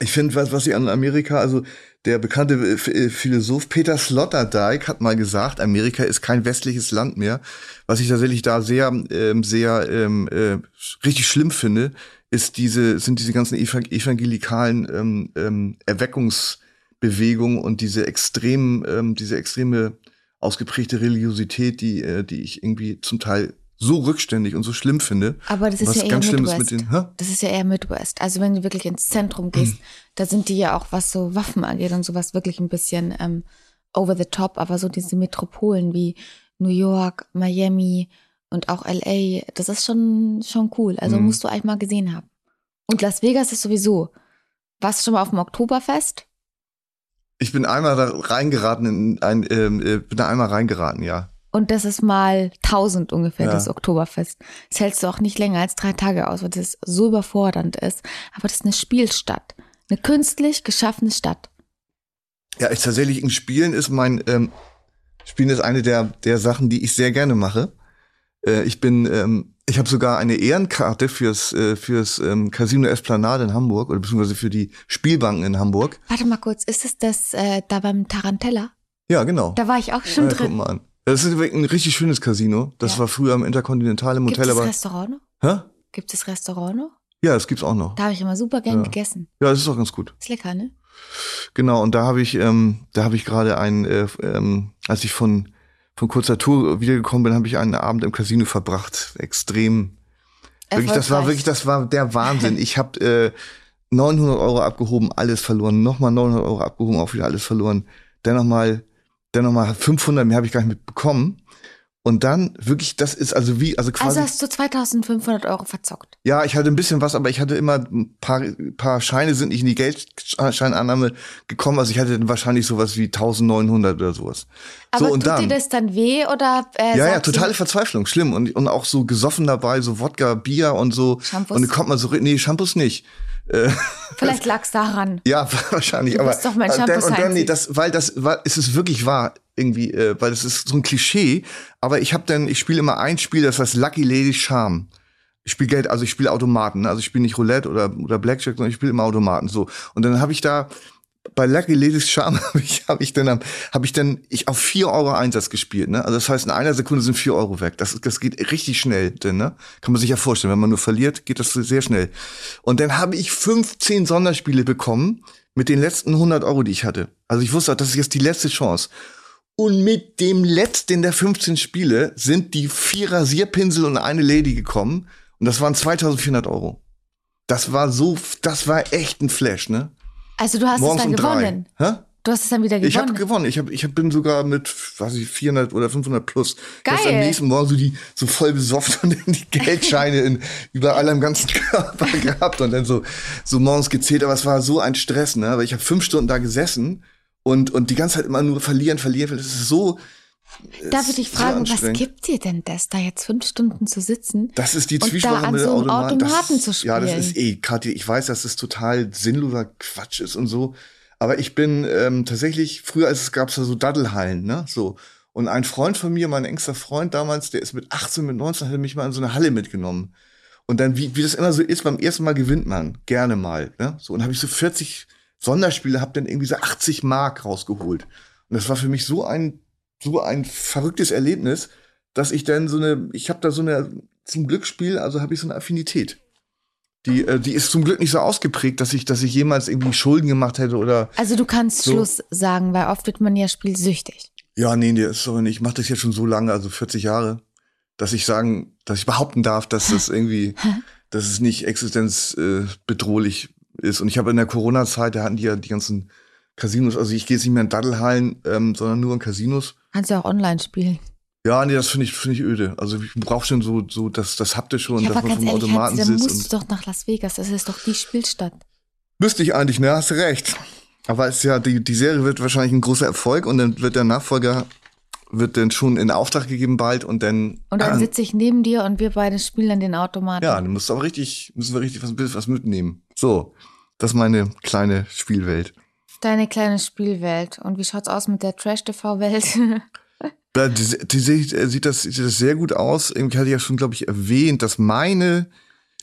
Ich finde, was, was ich an Amerika, also der bekannte äh, äh, Philosoph Peter Sloterdijk hat mal gesagt, Amerika ist kein westliches Land mehr. Was ich tatsächlich da sehr, ähm, sehr ähm, äh, richtig schlimm finde, ist diese, sind diese ganzen evang- evangelikalen ähm, ähm, Erweckungsbewegungen und diese extrem, ähm, diese extreme ausgeprägte Religiosität, die, äh, die ich irgendwie zum Teil so rückständig und so schlimm finde. Aber das ist was ja eher ganz Midwest. mit den, hä? Das ist ja eher Midwest. Also wenn du wirklich ins Zentrum gehst, da sind die ja auch, was so Waffen angeht und sowas, wirklich ein bisschen ähm, over the top. Aber so diese Metropolen wie New York, Miami und auch LA, das ist schon, schon cool. Also Mhm. musst du eigentlich mal gesehen haben. Und Las Vegas ist sowieso. Warst du schon mal auf dem Oktoberfest? Ich bin einmal da reingeraten in ein, ähm, äh, bin da einmal reingeraten, ja. Und das ist mal 1000 ungefähr, Ja. das Oktoberfest. Das hältst du auch nicht länger als drei Tage aus, weil das so überfordernd ist. Aber das ist eine Spielstadt. Eine künstlich geschaffene Stadt. Ja, ich tatsächlich in Spielen ist mein ähm, Spielen ist eine der der Sachen, die ich sehr gerne mache. Äh, ich bin ähm, ich habe sogar eine Ehrenkarte fürs äh, fürs ähm, Casino Esplanade in Hamburg oder beziehungsweise für die Spielbanken in Hamburg. Warte mal kurz, ist es das äh, da beim Tarantella? Ja, genau. Da war ich auch schon ja, guck drin. mal an. Das ist ein richtig schönes Casino. Das Ja. war früher im Interkontinental im Gibt Hotel, es aber Restaurant noch? Hä? Gibt es Restaurant noch? Ja, das gibt's auch noch. Da habe ich immer super gern Ja. gegessen. Ja, das ist auch ganz gut. Ist lecker, ne? Genau, und da habe ich, ähm, da habe ich gerade einen, äh, ähm, als ich von von kurzer Tour wiedergekommen bin, habe ich einen Abend im Casino verbracht. Extrem. Wirklich, das war wirklich, das war der Wahnsinn. Ich habe äh, 900 Euro abgehoben, alles verloren. Nochmal 900 Euro abgehoben, auch wieder alles verloren. Dann nochmal, dann nochmal 500, mehr habe ich gar nicht mitbekommen. Und dann wirklich, das ist also wie, also quasi. Also hast du 2500 Euro verzockt. Ja, ich hatte ein bisschen was, aber ich hatte immer ein paar, paar Scheine sind nicht in die Geldscheinannahme gekommen. Also ich hatte dann wahrscheinlich sowas wie 1900 oder sowas. Aber so, und tut dann, dir das dann weh oder äh, ja, ja, totale Verzweiflung, schlimm. Und, und auch so gesoffen dabei, so Wodka, Bier und so. Shampoos? Und dann kommt man so, nee, Shampoos nicht. Äh, Vielleicht lag's daran. ja, wahrscheinlich. Du aber bist doch mein Shampoos und dann, nee, das, weil das, weil es ist wirklich wahr irgendwie, äh, weil es ist so ein Klischee. Aber ich habe dann, ich spiele immer ein Spiel, das heißt Lucky Lady Charm. Ich spiele Geld, also ich spiele Automaten, ne? also ich spiele nicht Roulette oder oder Blackjack, sondern ich spiele immer Automaten so. Und dann habe ich da bei Lucky Ladies Charm habe ich, hab ich dann hab ich dann ich auf 4 Euro Einsatz gespielt, ne? Also das heißt, in einer Sekunde sind 4 Euro weg. Das, das geht richtig schnell, denn, ne? Kann man sich ja vorstellen, wenn man nur verliert, geht das sehr schnell. Und dann habe ich 15 Sonderspiele bekommen mit den letzten 100 Euro, die ich hatte. Also ich wusste, das ist jetzt die letzte Chance. Und mit dem letzten der 15 Spiele sind die vier Rasierpinsel und eine Lady gekommen. Und das waren 2400 Euro. Das war so, das war echt ein Flash, ne? Also du hast Morgens es dann um drei. gewonnen. Hä? Du hast es dann wieder Ich habe gewonnen. gewonnen. Ich hab, ich hab, bin sogar mit, weiß ich, 400 oder 500 plus. Geil. Gestern am nächsten Morgen so die so voll besoffen und die Geldscheine in, überall am ganzen Körper gehabt und dann so so morgens gezählt. Aber es war so ein Stress, ne? Weil ich habe fünf Stunden da gesessen und und die ganze Zeit immer nur verlieren, verlieren. Das ist so. Darf ich dich fragen, was gibt dir denn das, da jetzt fünf Stunden zu sitzen? Das ist die Und da Zwiesprache an so einem Automaten. Automaten das, zu Ja, das spielen. ist eh, Kathi, ich weiß, dass das total sinnloser Quatsch ist und so. Aber ich bin ähm, tatsächlich, früher als es gab da so Daddelhallen, ne? So. Und ein Freund von mir, mein engster Freund damals, der ist mit 18, mit 19, hat mich mal in so eine Halle mitgenommen. Und dann, wie, wie das immer so ist, beim ersten Mal gewinnt man. Gerne mal. Ne? So, und habe ich so 40 Sonderspiele, habe dann irgendwie so 80 Mark rausgeholt. Und das war für mich so ein, so ein verrücktes Erlebnis, dass ich dann so eine, ich habe da so eine, zum Glücksspiel, also habe ich so eine Affinität. Die, äh, die ist zum Glück nicht so ausgeprägt, dass ich, dass ich jemals irgendwie Schulden gemacht hätte oder. Also du kannst So. Schluss sagen, weil oft wird man ja spielsüchtig. Ja, nee, nee, nicht. Ich mache das jetzt schon so lange, also 40 Jahre, dass ich sagen, dass ich behaupten darf, dass das irgendwie, dass es nicht existenzbedrohlich äh, ist. Und ich habe in der Corona-Zeit, da hatten die ja die ganzen Casinos, also ich gehe jetzt nicht mehr in Daddelhallen, ähm, sondern nur in Casinos. Kannst ja auch online spielen. Ja, nee, das finde ich, finde ich öde. Also ich brauche schon so, so das, das haptische und Ja, dass man vom ehrlich, Automaten dann sitzt. musst du Und doch nach Las Vegas. Das ist doch die Spielstadt. müsste ich eigentlich, ne, hast du recht. Aber es ist ja, die, die Serie wird wahrscheinlich ein großer Erfolg und dann wird der Nachfolger, wird dann schon in Auftrag gegeben bald und dann. Und dann sitze ich neben dir und wir beide spielen an den Automaten. Ja, dann musst du aber richtig, müssen wir richtig was, was mitnehmen. So, das ist meine kleine Spielwelt. Deine kleine Spielwelt. Und wie schaut's aus mit der Trash-TV-Welt? Die, die sieht, äh, sieht, das, sieht das sehr gut aus. Irgendwie hatte ich ja schon, glaube ich, erwähnt, dass meine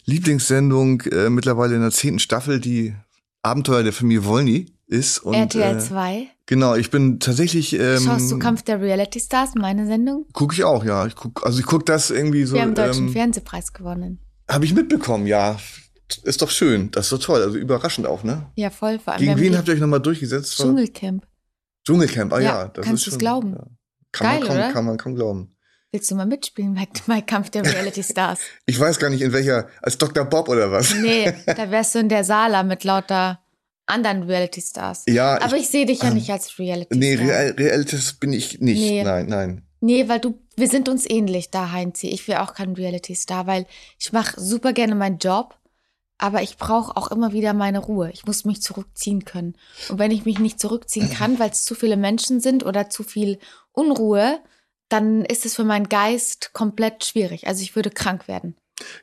Lieblingssendung äh, mittlerweile in der zehnten Staffel die Abenteuer der Familie Wolny ist. Und, RTL äh, 2. Genau, ich bin tatsächlich. Ähm, Schaust du Kampf der Reality Stars, meine Sendung? Guck ich auch, ja. Ich guck, also ich guck das irgendwie so. Wir haben den deutschen ähm, Fernsehpreis gewonnen. Habe ich mitbekommen, ja. Ist doch schön. Das ist doch toll. Also überraschend auch, ne? Ja, voll. Vor allem Gegen wen habt ihr euch nochmal durchgesetzt? Dschungelcamp. Dschungelcamp, ah ja. Ja, das kannst du's schon, glauben? Ja. Kann, Geil, man kaum, oder? kann man kaum glauben. Willst du mal mitspielen bei, bei Kampf der Reality Stars? Ich weiß gar nicht, in welcher, als Dr. Bob oder was. Nee, da wärst du in der Sala mit lauter anderen Reality Stars. Ja, Aber ich, sehe dich ja ähm, nicht als Reality Nee, Star. real, Realities bin ich nicht. Nee. Nein, nein. Nee, weil du, wir sind uns ähnlich da, Heinzi. Ich will auch kein Reality Star, weil ich mache super gerne meinen Job, aber ich brauche auch immer wieder meine Ruhe. Ich muss mich zurückziehen können. Und wenn ich mich nicht zurückziehen kann, weil es zu viele Menschen sind oder zu viel Unruhe, dann ist es für meinen Geist komplett schwierig. Also ich würde krank werden.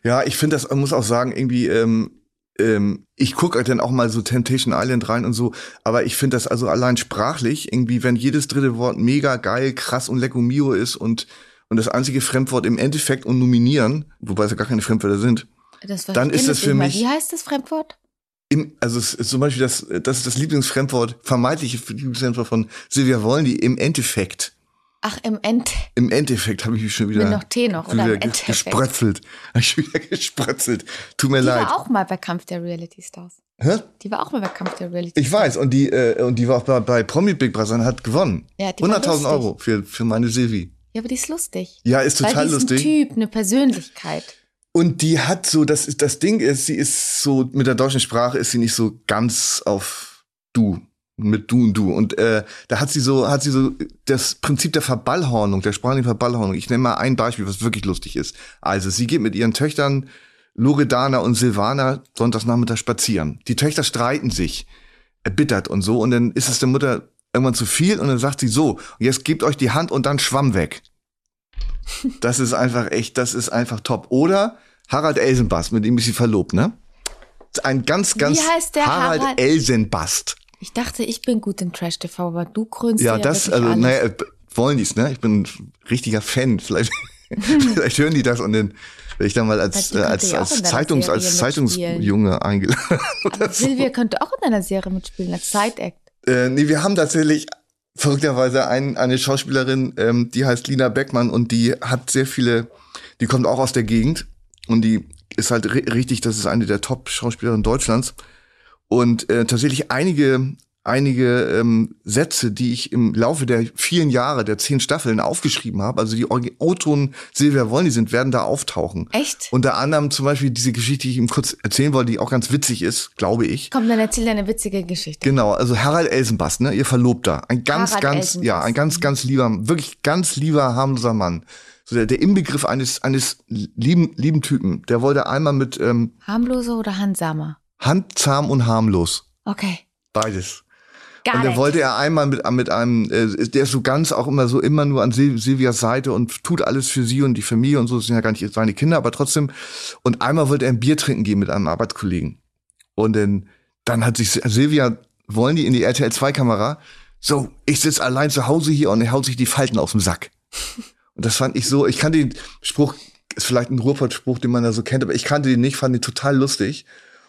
Ja, ich finde das, man muss auch sagen, irgendwie, ähm, ähm, ich gucke dann auch mal so Temptation Island rein und so, aber ich finde das also allein sprachlich, irgendwie, wenn jedes dritte Wort mega geil, krass und Lecco Mio ist und, und das einzige Fremdwort im Endeffekt und nominieren, wobei es ja gar keine Fremdwörter sind, Das Dann ist das für mich- Wie heißt das Fremdwort? im, also es zum Beispiel das, das ist das Lieblingsfremdwort, vermeintliche Lieblingsfremdwort von Silvia Wolny, im Endeffekt. Ach, im End. Im Endeffekt habe ich mich schon wieder, Mit noch T noch, oder? wieder gesprötzelt. Habe ich wieder gesprötzelt. Tut mir Die leid. war auch mal bei Kampf der Reality Stars. Hä? Die war auch mal bei Kampf der Reality Ich weiß, und die, äh, und die war auch bei, bei Promi Big Brother und hat gewonnen. Ja, die war 100.000 lustig. Euro für, für meine Silvi. Ja, aber die ist lustig. Ja, ist Weil total die ist lustig. ein Typ, eine Persönlichkeit. Und die hat so, das ist, das Ding ist, sie ist so, mit der deutschen Sprache ist sie nicht so ganz auf du, mit du und du. Und äh, da hat sie so, hat sie so das Prinzip der Verballhornung, der sprachlichen Verballhornung. Ich nenne mal ein Beispiel, was wirklich lustig ist. Also, sie geht mit ihren Töchtern Loredana und Silvana sonntagsnachmittag spazieren. Die Töchter streiten sich, erbittert und so. Und dann ist es der Mutter irgendwann zu viel und dann sagt sie so, jetzt gebt euch die Hand und dann Schwamm weg. Das ist einfach echt, das ist einfach top. Oder Harald Elsenbast, mit dem ist sie verlobt, ne? Ein ganz, ganz heißt der Harald, Harald? Elsenbast. Ich dachte, ich bin gut im Trash-TV, aber du krönst Ja, ja das, also, alles. naja, äh, wollen die's, ne? Ich bin ein richtiger Fan. Vielleicht, vielleicht hören die das und dann werde ich dann mal als, äh, als, ja als in Zeitungs, als. Zeitungsjunge eingeladen. Silvia könnte auch in einer Serie mitspielen, als Side-Act. Äh, nee, wir haben tatsächlich verrückterweise ein, eine Schauspielerin, ähm, die heißt Lina Beckmann und die hat sehr viele, die kommt auch aus der Gegend und die ist halt ri richtig, das ist eine der Top-Schauspielerinnen Deutschlands. Und äh, tatsächlich einige, einige ähm, Sätze, die ich im Laufe der vielen Jahre, der zehn Staffeln aufgeschrieben habe, also die O-Ton Silvia Wollny sind, werden da auftauchen. Echt? Unter anderem zum Beispiel diese Geschichte, die ich ihm kurz erzählen wollte, die auch ganz witzig ist, glaube ich. Komm, dann erzähl eine witzige Geschichte. Genau, also Harald Elsenbast, ne, ihr Verlobter. Ein ganz, Harald ganz, Elsenbast. ja, ein ganz, ganz lieber, wirklich ganz lieber, harmloser Mann. So der, der Inbegriff eines, eines lieben, lieben Typen. Der wollte einmal mit ähm, Harmloser oder handsamer? handzahm und harmlos. Okay. Beides. Gar und dann wollte er einmal mit, mit einem, äh, der ist so ganz auch immer so immer nur an Sil Silvias Seite und tut alles für sie und die Familie und so, das sind ja gar nicht seine Kinder, aber trotzdem. Und einmal wollte er ein Bier trinken gehen mit einem Arbeitskollegen. Und dann, dann hat sich Silvia, wollen die in die RTL 2 Kamera, so, ich sitze allein zu Hause hier und er haut sich die Falten aus dem Sack. Und das fand ich so, ich kannte den Spruch, ist vielleicht ein Ruhrpott-Spruch, den man da so kennt, aber ich kannte den nicht, fand den total lustig.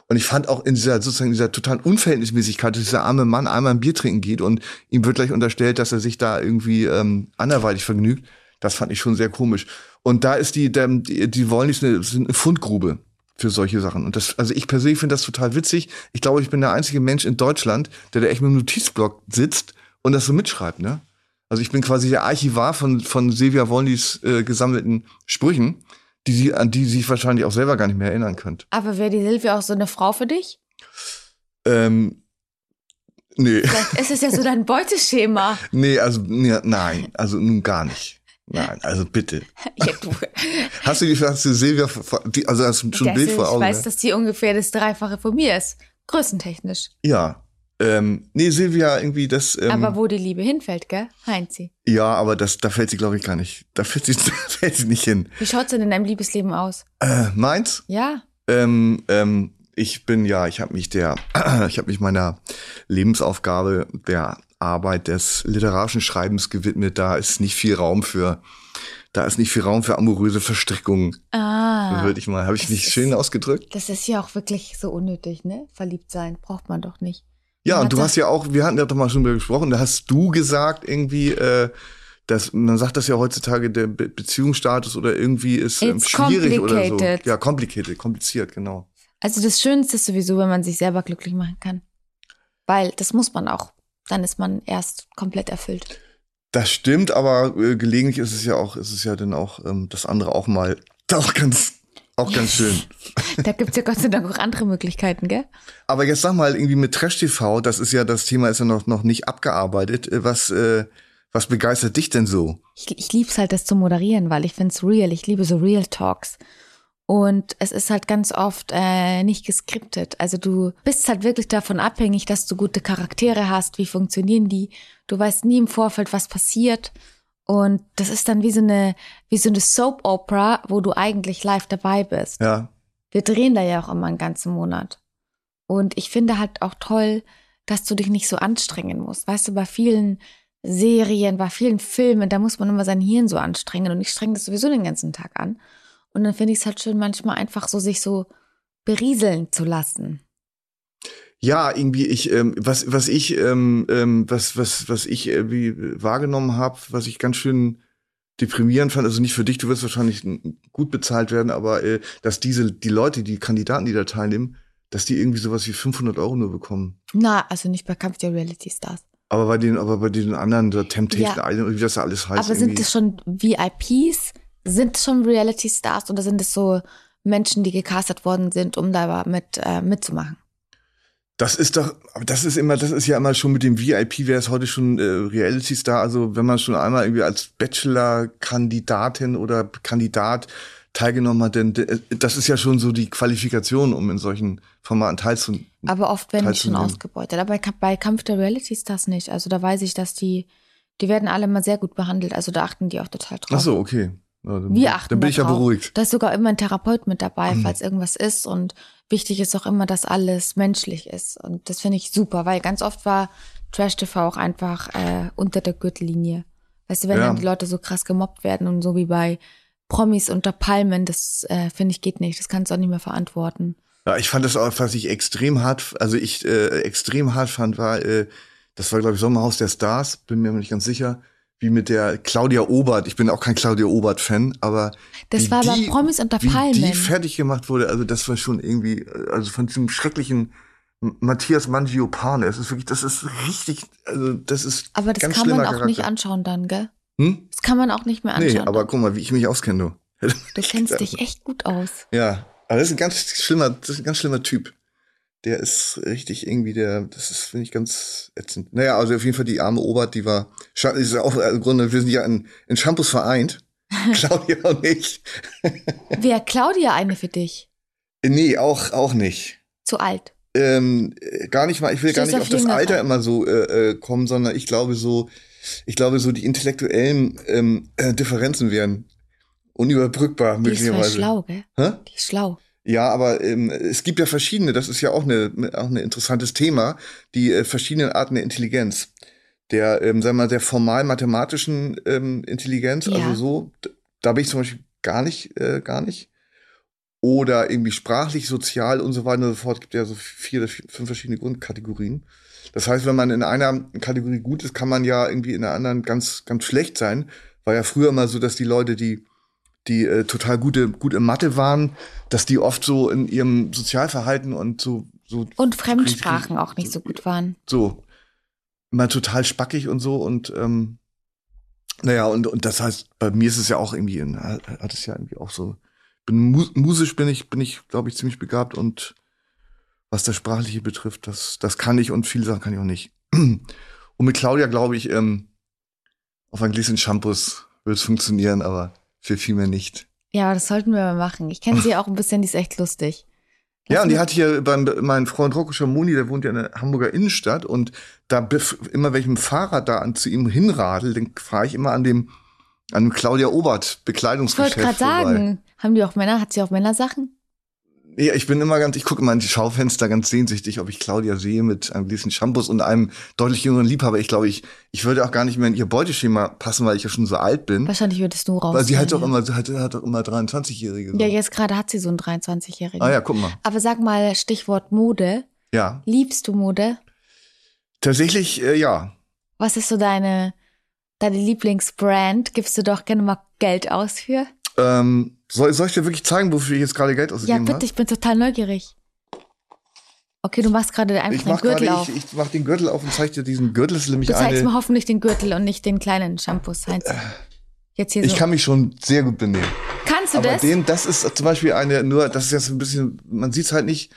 Und ich fand auch in dieser sozusagen dieser totalen Unverhältnismäßigkeit, dass dieser arme Mann einmal ein Bier trinken geht und ihm wird gleich unterstellt, dass er sich da irgendwie ähm, anderweitig vergnügt. Das fand ich schon sehr komisch. Und da ist die, der, die, die wollen nicht eine, Fundgrube für solche Sachen. Und das, also ich persönlich finde das total witzig. Ich glaube, ich bin der einzige Mensch in Deutschland, der da echt mit einem Notizblock sitzt und das so mitschreibt, ne? Also ich bin quasi der Archivar von, von Silvia Wollnys äh, gesammelten Sprüchen, die sie, an die sie sich wahrscheinlich auch selber gar nicht mehr erinnern könnt. Aber wäre die Silvia auch so eine Frau für dich? Ähm, nee. Vielleicht ist es ja so dein Beuteschema. Nee, also nee, nein, also nun gar nicht. Nein, also bitte. Ja, du, Hast du die hast du Silvia also hast du schon ein Bild ist, vor ich Augen? weiß, ne? dass die ungefähr das Dreifache von mir ist. Größentechnisch. Ja. Ähm, nee, Silvia irgendwie das ähm, Aber wo die Liebe hinfällt, gell? Heinzi. ja, aber das da fällt sie glaube ich gar nicht. Da fällt sie da fällt sie nicht hin. Wie schaut's denn in deinem Liebesleben aus? Äh, meins? Ja. Ähm, ähm, ich bin ja, ich habe mich der, ich habe mich meiner Lebensaufgabe der Arbeit des literarischen Schreibens gewidmet. Da ist nicht viel Raum für, da ist nicht viel Raum für amoröse Verstrickungen. Ah. Würde ich mal, habe ich mich schön ausgedrückt? Das ist ja auch wirklich so unnötig, ne? Verliebt sein. Braucht man doch nicht. Ja, und du hast ja auch, wir hatten ja doch mal schon darüber gesprochen, da hast du gesagt irgendwie, äh, dass man sagt das ja heutzutage, der Be Beziehungsstatus oder irgendwie ist ähm, schwierig oder so. Ja, complicated, kompliziert, genau. Also das Schönste ist sowieso, wenn man sich selber glücklich machen kann. Weil das muss man auch. Dann ist man erst komplett erfüllt. Das stimmt, aber äh, gelegentlich ist es ja auch, ist es ja dann auch ähm, das andere auch mal auch ganz, auch ganz schön. Da gibt's ja Gott sei Dank auch andere Möglichkeiten, gell? Aber jetzt sag mal irgendwie mit Trash TV, das ist ja das Thema ist ja noch noch nicht abgearbeitet. Äh, Was äh, was begeistert dich denn so? Ich, ich lieb's halt, das zu moderieren, weil ich find's real. Ich liebe so Real Talks. Und es ist halt ganz oft äh, nicht geskriptet. Also du bist halt wirklich davon abhängig, dass du gute Charaktere hast. Wie funktionieren die? Du weißt nie im Vorfeld, was passiert. Und das ist dann wie so eine, wie so eine Soap Opera, wo du eigentlich live dabei bist. Ja, Wir drehen da ja auch immer einen ganzen Monat. Und ich finde halt auch toll, dass du dich nicht so anstrengen musst. Weißt du, bei vielen Serien, bei vielen Filmen, da muss man immer sein Hirn so anstrengen und ich strenge das sowieso den ganzen Tag an. Und dann finde ich es halt schön, manchmal einfach so sich so berieseln zu lassen. Ja, irgendwie ich ähm, was was ich ähm, ähm, was was was ich irgendwie wahrgenommen habe, was ich ganz schön deprimierend fand, also nicht für dich, du wirst wahrscheinlich gut bezahlt werden, aber äh, dass diese die Leute, die Kandidaten, die da teilnehmen, dass die irgendwie sowas wie 500 Euro nur bekommen. Na, also nicht bei Kampf der Reality Stars. Aber bei den, aber bei den anderen, der Temptation Ja. Island, wie das da alles heißt. Aber sind irgendwie. es schon VIPs? Sind schon Reality Stars oder sind es so Menschen, die gecastet worden sind, um da mit äh, mitzumachen? Das ist doch, aber das ist immer, das ist ja immer schon mit dem VIP, wäre es heute schon äh, Reality Star. Also wenn man schon einmal irgendwie als Bachelor-Kandidatin oder Kandidat teilgenommen hat, denn äh, das ist ja schon so die Qualifikation, um in solchen Formaten teilzunehmen. Aber oft werden die schon ausgebeutet. Aber bei Kampf der Reality Stars nicht. Also da weiß ich, dass die, die werden alle mal sehr gut behandelt. Also da achten die auch total drauf. Ach so, okay. Ja, dann, Wir achten dann bin ich ja beruhigt. Da ist sogar immer ein Therapeut mit dabei, Mhm. falls irgendwas ist. Und wichtig ist auch immer, dass alles menschlich ist. Und das finde ich super, weil ganz oft war Trash TV auch einfach äh, unter der Gürtellinie. Weißt du, wenn Ja. dann die Leute so krass gemobbt werden und so wie bei Promis unter Palmen, das äh, finde ich geht nicht. Das kannst du auch nicht mehr verantworten. Ja, ich fand das auch, was ich extrem hart, also ich äh, extrem hart fand, war, äh, das war, glaube ich, Sommerhaus der Stars, bin mir aber nicht ganz sicher, wie mit der Claudia Obert. Ich bin auch kein Claudia Obert-Fan, aber Das wie war die- Promis unter wie Palmen. die fertig gemacht wurde, also das war schon irgendwie, also von diesem schrecklichen Matthias Mangiopane. Es ist wirklich, das ist richtig, also das ist Aber das kann man auch Charakter. nicht anschauen dann, gell? Hm? Das kann man auch nicht mehr anschauen. Nee, aber guck mal, wie ich mich auskenne, du. du kennst dich echt gut aus. Ja, aber das ist ein ganz schlimmer, das ist ein ganz schlimmer Typ. Der ist richtig irgendwie der, das ist, finde ich, ganz ätzend. Naja, also auf jeden Fall die arme Obert, die war, ist ja auch, also im Grunde, wir sind ja in, in Shampoos vereint. Claudia und ich. Wäre Claudia eine für dich? Nee, auch, auch nicht. Zu alt. Ähm, äh, gar nicht mal, ich will gar Stehst nicht auf das. Alter immer so äh, äh, kommen, sondern ich glaube so, ich glaube so, die intellektuellen ähm, äh, Differenzen wären unüberbrückbar Die ist voll möglicherweise. schlau, gell? Hä? Die ist schlau. Ja, aber ähm, es gibt ja verschiedene, das ist ja auch eine auch ein interessantes Thema, die äh, verschiedenen Arten der Intelligenz. Der, ähm, sagen wir mal, der formal mathematischen ähm, Intelligenz, Ja. also so, da bin ich zum Beispiel gar nicht, äh, gar nicht. Oder irgendwie sprachlich, sozial und so weiter und so fort. Es gibt ja so vier oder vier- fünf verschiedene Grundkategorien. Das heißt, wenn man in einer Kategorie gut ist, kann man ja irgendwie in der anderen ganz, ganz schlecht sein. War ja früher mal so, dass die Leute, die die äh, total gute, gut in Mathe waren, dass die oft so in ihrem Sozialverhalten und so, so, Und Fremdsprachen auch nicht so gut waren. so, immer total spackig und so und, ähm, naja, und, und das heißt, bei mir ist es ja auch irgendwie, hat es ja irgendwie auch so, bin mu musisch bin ich, bin ich, glaube ich, ziemlich begabt und was das Sprachliche betrifft, das, das kann ich und viele Sachen kann ich auch nicht. Und mit Claudia, glaube ich, ähm, auf ein Gläschen Shampoos wird es funktionieren, aber für viel mehr nicht. Ja, das sollten wir mal machen. Ich kenne sie auch ein bisschen, die ist echt lustig. Ja, und die Lass hat hier beim mein Freund Rocco Schamoni, der wohnt ja in der Hamburger Innenstadt und da immer ich dem Fahrrad da an zu ihm hinradel, dann fahre ich immer an dem an dem Claudia Obert Ich wollte Bekleidungsgeschäft gerade sagen, haben die auch Männer? Hat sie auch Männersachen? Ja, ich bin immer ganz, ich gucke immer in die Schaufenster ganz sehnsüchtig, ob ich Claudia sehe mit einem gewissen Shampoos und einem deutlich jüngeren Liebhaber. Ich glaube, ich, ich würde auch gar nicht mehr in ihr Beuteschema passen, weil ich ja schon so alt bin. Wahrscheinlich würdest du raus. Weil sie halt doch immer, sie hat, hat doch immer 23-Jährige. So. Ja, jetzt gerade hat sie so einen 23-Jährigen. Ah ja, guck mal. Aber sag mal, Stichwort Mode. Ja. Liebst du Mode? Tatsächlich, äh, ja. Was ist so deine, deine Lieblingsbrand? Gibst du doch gerne mal Geld aus für? Ähm, soll, soll ich dir wirklich zeigen, wofür ich jetzt gerade Geld Ja, ausgegeben bitte, habe? ich bin total neugierig. Okay, du machst gerade einfach Ich den mach Gürtel gerade, auf. ich, ich mach den Gürtel auf und zeig dir diesen Gürtel. Ist nämlich du zeigst eine. mir hoffentlich den Gürtel und nicht den kleinen Shampoos, Heinz. Jetzt hier Ich so. kann mich schon sehr gut benehmen. Kannst du Aber das? den, das ist zum Beispiel eine, nur, das ist jetzt ein bisschen, man sieht's halt nicht,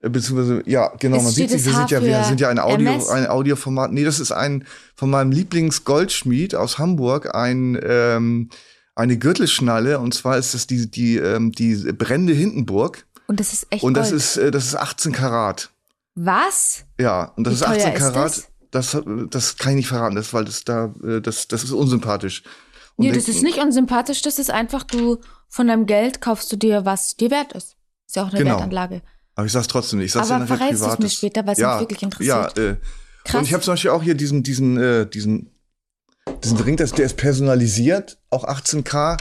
äh, beziehungsweise, ja, genau, Es man sieht sie, wir sind ja, wir sind ja ein Audio, MS? ein Audioformat. Nee, das ist ein, von meinem Lieblingsgoldschmied aus Hamburg, ein, ähm, eine Gürtelschnalle, und zwar ist das die, die, ähm, die Brände Hindenburg. und das ist echt Und das Gold. ist, äh, das ist 18 Karat. Was? Ja, und das Wie ist 18 teuer ist Karat. Das, das kann ich nicht verraten, das, weil das da, äh, das, das ist unsympathisch. Und Nee, das ist nicht unsympathisch, das ist einfach, du von deinem Geld kaufst du dir, was dir wert ist. Ist ja auch eine Genau. Wertanlage. Aber ich sag's trotzdem nicht. Ich sag's Aber ja nachher verrätst du's mir später, weil's mich ja, wirklich interessiert. Ja, äh, Krass. und ich habe zum Beispiel auch hier diesen, diesen, äh, diesen, diesen Ring, das, der ist personalisiert, auch 18K.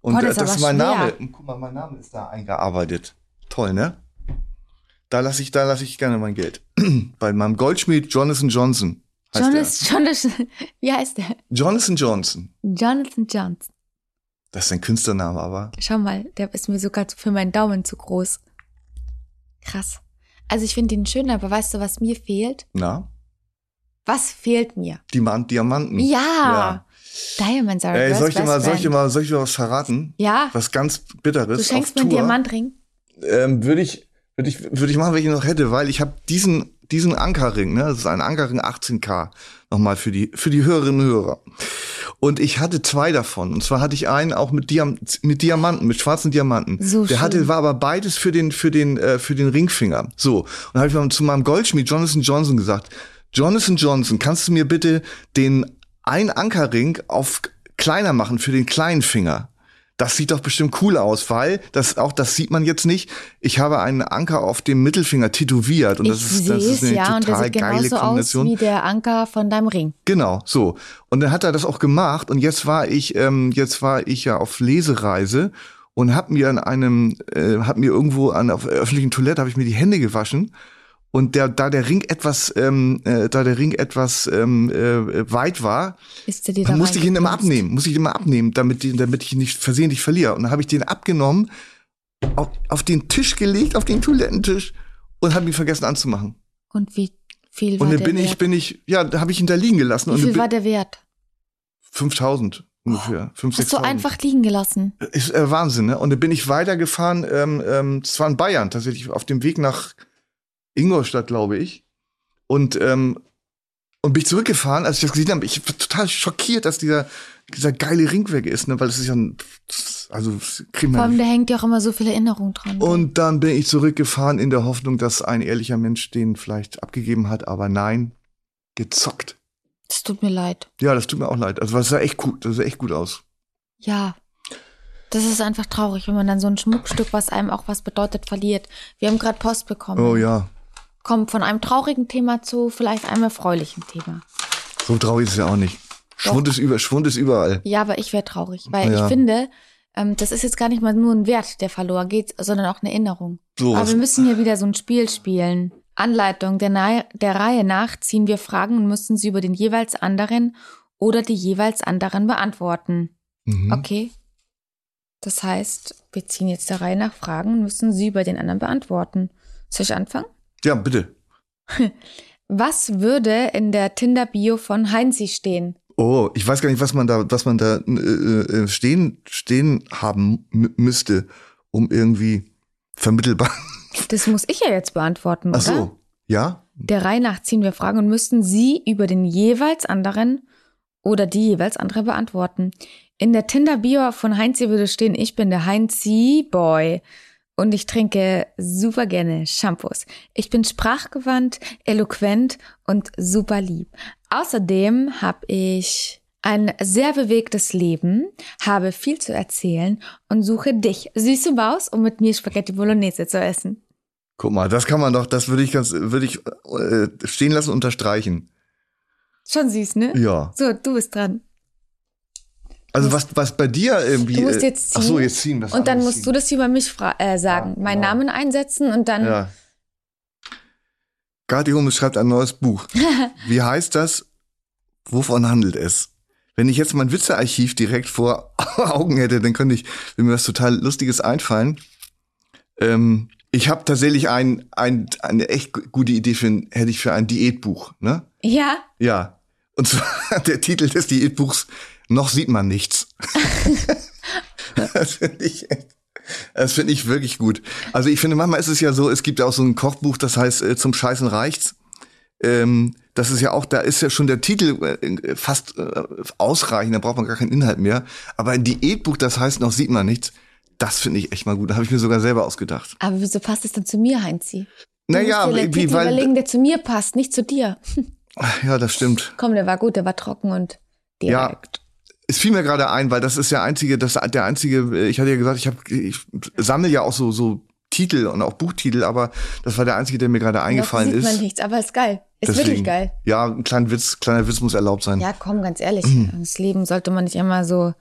Und Boah, das ist das ist mein schwer. Name. Und guck mal, mein Name ist da eingearbeitet. Toll, ne? Da lasse ich, da lasse ich gerne mein Geld. Bei meinem Goldschmied Jonathan Johnson. Heißt Jonas, Jonas, wie heißt der? der. Jonathan Johnson. Jonathan Johnson. Das ist ein Künstlername, aber. Schau mal, der ist mir sogar für meinen Daumen zu groß. Krass. Also ich finde ihn schön, aber weißt du, was mir fehlt? Na? Was fehlt mir? Diamant, Diamanten. Ja. Diamonds are Ey, soll ich dir mal, soll ich dir mal, soll ich dir was verraten? Ja, Was ganz Bitteres. du schenkst mir einen. Diamantring. Ähm, würde ich, würde ich, würde ich machen, wenn ich ihn noch hätte, weil ich habe diesen, diesen Ankerring, ne, das ist ein Ankerring 18K, nochmal für die, für die Hörerinnen und Hörer. Und ich hatte zwei davon. Und zwar hatte ich einen auch mit, Diam mit Diamanten, mit schwarzen Diamanten. So Der schön. hatte, war aber beides für den, für den, äh, für den Ringfinger. So. Und habe ich mal zu meinem Goldschmied Jonathan Johnson gesagt, Jonathan Johnson, kannst du mir bitte den ein Ankerring auf kleiner machen für den kleinen Finger? Das sieht doch bestimmt cool aus, weil das auch das sieht man jetzt nicht. Ich habe einen Anker auf dem Mittelfinger tätowiert und das ich ist das ist eine ja, und total sieht geile genauso aus Kombination. wie der Anker von deinem Ring. Genau, so. Und dann hat er das auch gemacht und jetzt war ich, ähm, jetzt war ich ja auf Lesereise und hab mir an einem, äh, hab mir irgendwo an auf der öffentlichen Toilette habe ich mir die Hände gewaschen und der, da der Ring etwas, ähm, äh, da der Ring etwas ähm, äh, weit war, Ist der dir da musste ich ihn immer abnehmen, musste ich ihn immer abnehmen, damit, die- damit ich ihn nicht versehentlich verliere. Und dann habe ich den abgenommen, auf, auf den Tisch gelegt, auf den Toilettentisch und habe ihn vergessen anzumachen. Und wie viel war Und dann der bin Wert? ich, bin ich, ja, da habe ich ihn da liegen gelassen. wie viel dann war der Wert? 5000 ungefähr. 5, Hast du 6.000. einfach liegen gelassen? Ist äh, Wahnsinn, ne? Und dann bin ich weitergefahren, ähm, ähm, das war in Bayern tatsächlich, auf dem Weg nach Ingolstadt, glaube ich. Und, ähm, und bin ich zurückgefahren, als ich das gesehen habe, ich war total schockiert, dass dieser, dieser geile Ring weg ist, ne? Weil das ist ja ein, also, Vor allem, da hängt ja auch immer so viele Erinnerungen dran. Und dann bin ich zurückgefahren in der Hoffnung, dass ein ehrlicher Mensch den vielleicht abgegeben hat, aber nein, gezockt. Das tut mir leid. Ja, das tut mir auch leid. Also, das sah echt gut, das sah echt gut aus. Ja. Das ist einfach traurig, wenn man dann so ein Schmuckstück, was einem auch was bedeutet, verliert. Wir haben gerade Post bekommen. Oh ja. Kommt von einem traurigen Thema zu vielleicht einem erfreulichen Thema. So traurig ist es ja auch nicht. Schwund ist, über, Schwund ist überall. Ja, aber ich wäre traurig, weil Ja. ich finde, ähm, das ist jetzt gar nicht mal nur ein Wert, der verloren geht, sondern auch eine Erinnerung. So, Aber wir müssen hier wieder so ein Spiel spielen. Anleitung der, der Reihe nach ziehen wir Fragen und müssen sie über den jeweils anderen oder die jeweils anderen beantworten. mhm. Okay. Das heißt, wir ziehen jetzt der Reihe nach Fragen und müssen sie über den anderen beantworten. Soll ich anfangen? Ja, bitte. Was würde in der Tinder-Bio von Heinzi stehen? Oh, ich weiß gar nicht, was man da, was man da äh, äh, stehen, stehen haben müsste, um irgendwie vermittelbar. Das muss ich ja jetzt beantworten, Ach oder? so, ja? Der Reihe nach ziehen wir Fragen und müssten sie über den jeweils anderen oder die jeweils andere beantworten. In der Tinder-Bio von Heinzi würde stehen, ich bin der Heinzi-Boy und ich trinke super gerne Shampoos. Ich bin sprachgewandt, eloquent und super lieb. Außerdem habe ich ein sehr bewegtes Leben, habe viel zu erzählen und suche dich, süße Maus, um mit mir Spaghetti Bolognese zu essen. Guck mal, das kann man doch, das würde ich ganz, würde ich äh, stehen lassen und unterstreichen. Schon süß, ne? Ja. So, du bist dran. Also was, was bei dir irgendwie. Du musst äh, jetzt Ach so, ziehen. jetzt ziehen. Das Und dann musst ziehen. du das über mich fra- äh, sagen. Ja, Meinen genau. Namen einsetzen und dann. Ja. Gati Hummels schreibt ein neues Buch. Wie heißt das? Wovon handelt es? Wenn ich jetzt mein Witzearchiv direkt vor Augen hätte, dann könnte ich, wenn mir was total Lustiges einfallen. Ähm, ich habe tatsächlich ein, ein, eine echt gu- gute Idee für ein, hätte ich für ein Diätbuch, ne? Ja, Ja. Und zwar der Titel des Diätbuchs Noch sieht man nichts. das finde ich echt. Das finde ich wirklich gut. Also ich finde, manchmal ist es ja so, es gibt ja auch so ein Kochbuch, das heißt äh, Zum Scheißen reicht's. Ähm, das ist ja auch, da ist ja schon der Titel äh, fast äh, ausreichend, da braucht man gar keinen Inhalt mehr. Aber ein Diätbuch, das heißt Noch sieht man nichts, das finde ich echt mal gut. Da habe ich mir sogar selber ausgedacht. aber wieso passt es dann zu mir, Heinzi? Du Naja, musst dir den wie, Titel weil, überlegen, der zu mir passt, nicht zu dir. ja, das stimmt. Komm, der war gut, der war trocken und Ja. Es fiel mir gerade ein, weil das ist der einzige, das der einzige. äh, Ich hatte ja gesagt, ich habe, ich sammle ja auch so so Titel und auch Buchtitel, aber das war der einzige, der mir gerade eingefallen Noch sieht ist. man nichts, aber ist geil. Ist Deswegen, wirklich geil. Ja, ein kleiner Witz, kleiner Witz muss erlaubt sein. Ja, komm, ganz ehrlich. Mhm. Das Leben sollte man nicht immer so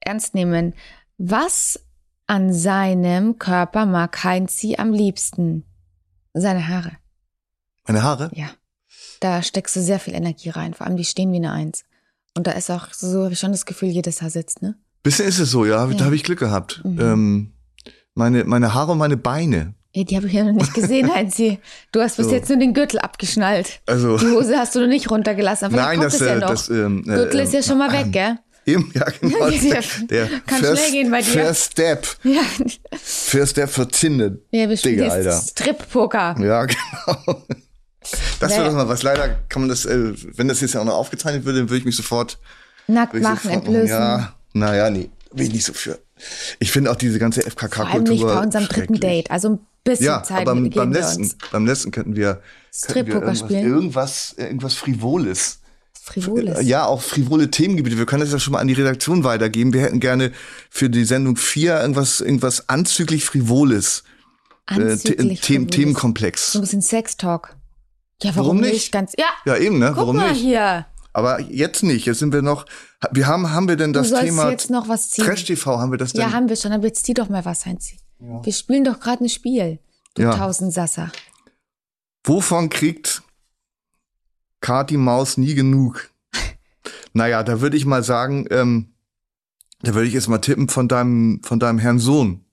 ernst nehmen. Was an seinem Körper mag Heinzi am liebsten? Seine Haare. Meine Haare? Ja. Da steckst du sehr viel Energie rein. Vor allem, die stehen wie eine Eins. Und da ist auch so, hab ich schon das Gefühl, jedes Haar sitzt, ne? Bisschen ist es so, ja, da Ja. habe ich Glück gehabt. Mhm. Ähm, meine, meine Haare und meine Beine. Ey, die habe ich ja noch nicht gesehen, Heinzi. Du hast bis So. jetzt nur den Gürtel abgeschnallt. Also, Die Hose hast du noch nicht runtergelassen. Aber nein, das, ja äh, noch. das, ähm, äh, Gürtel ist ja ähm, schon mal weg, gell? Eben, ja, genau. Ja, der kann first, schnell gehen bei dir. First Step. Ja, First Step für Tinder. ja wir spielen Alter. Strip-Poker. Ja, genau. Das wäre doch mal was. Leider kann man das, äh, wenn das jetzt ja auch noch aufgezeichnet würde, dann würde ich mich sofort, Nackt machen, sofort entblößen. Ja, naja, nee, bin ich nicht so für. Ich finde auch diese ganze allem nicht FKK-Kultur. bei unserem dritten. Date. Also ein bisschen Ja, Zeit aber geben beim wir letzten, uns. beim letzten könnten wir, könnten wir irgendwas, spielen. irgendwas, irgendwas Frivoles. Frivoles. Ja, auch frivole Themengebiete. Wir können das ja schon mal an die Redaktion weitergeben. Wir hätten gerne für die Sendung 4 irgendwas, irgendwas anzüglich Frivoles. Äh, Anzüglich frivoles. Themenkomplex. So ein bisschen Sex-Talk. Ja, warum, Warum nicht? nicht? Ganz, ja, Ja, eben, ne? guck Warum mal nicht? hier. Aber jetzt nicht. Jetzt sind wir noch. Wir haben, haben wir denn das du Thema jetzt noch was ziehen. Trash TV? Haben wir das denn? ja, haben wir schon. Aber jetzt zieh doch mal was, Heinzi. Ja. Wir spielen doch gerade ein Spiel. Du Ja. Tausendsasser. Wovon kriegt Kati Maus nie genug? naja, da würde ich mal sagen, ähm, da würde ich jetzt mal tippen von deinem, von deinem Herrn Sohn.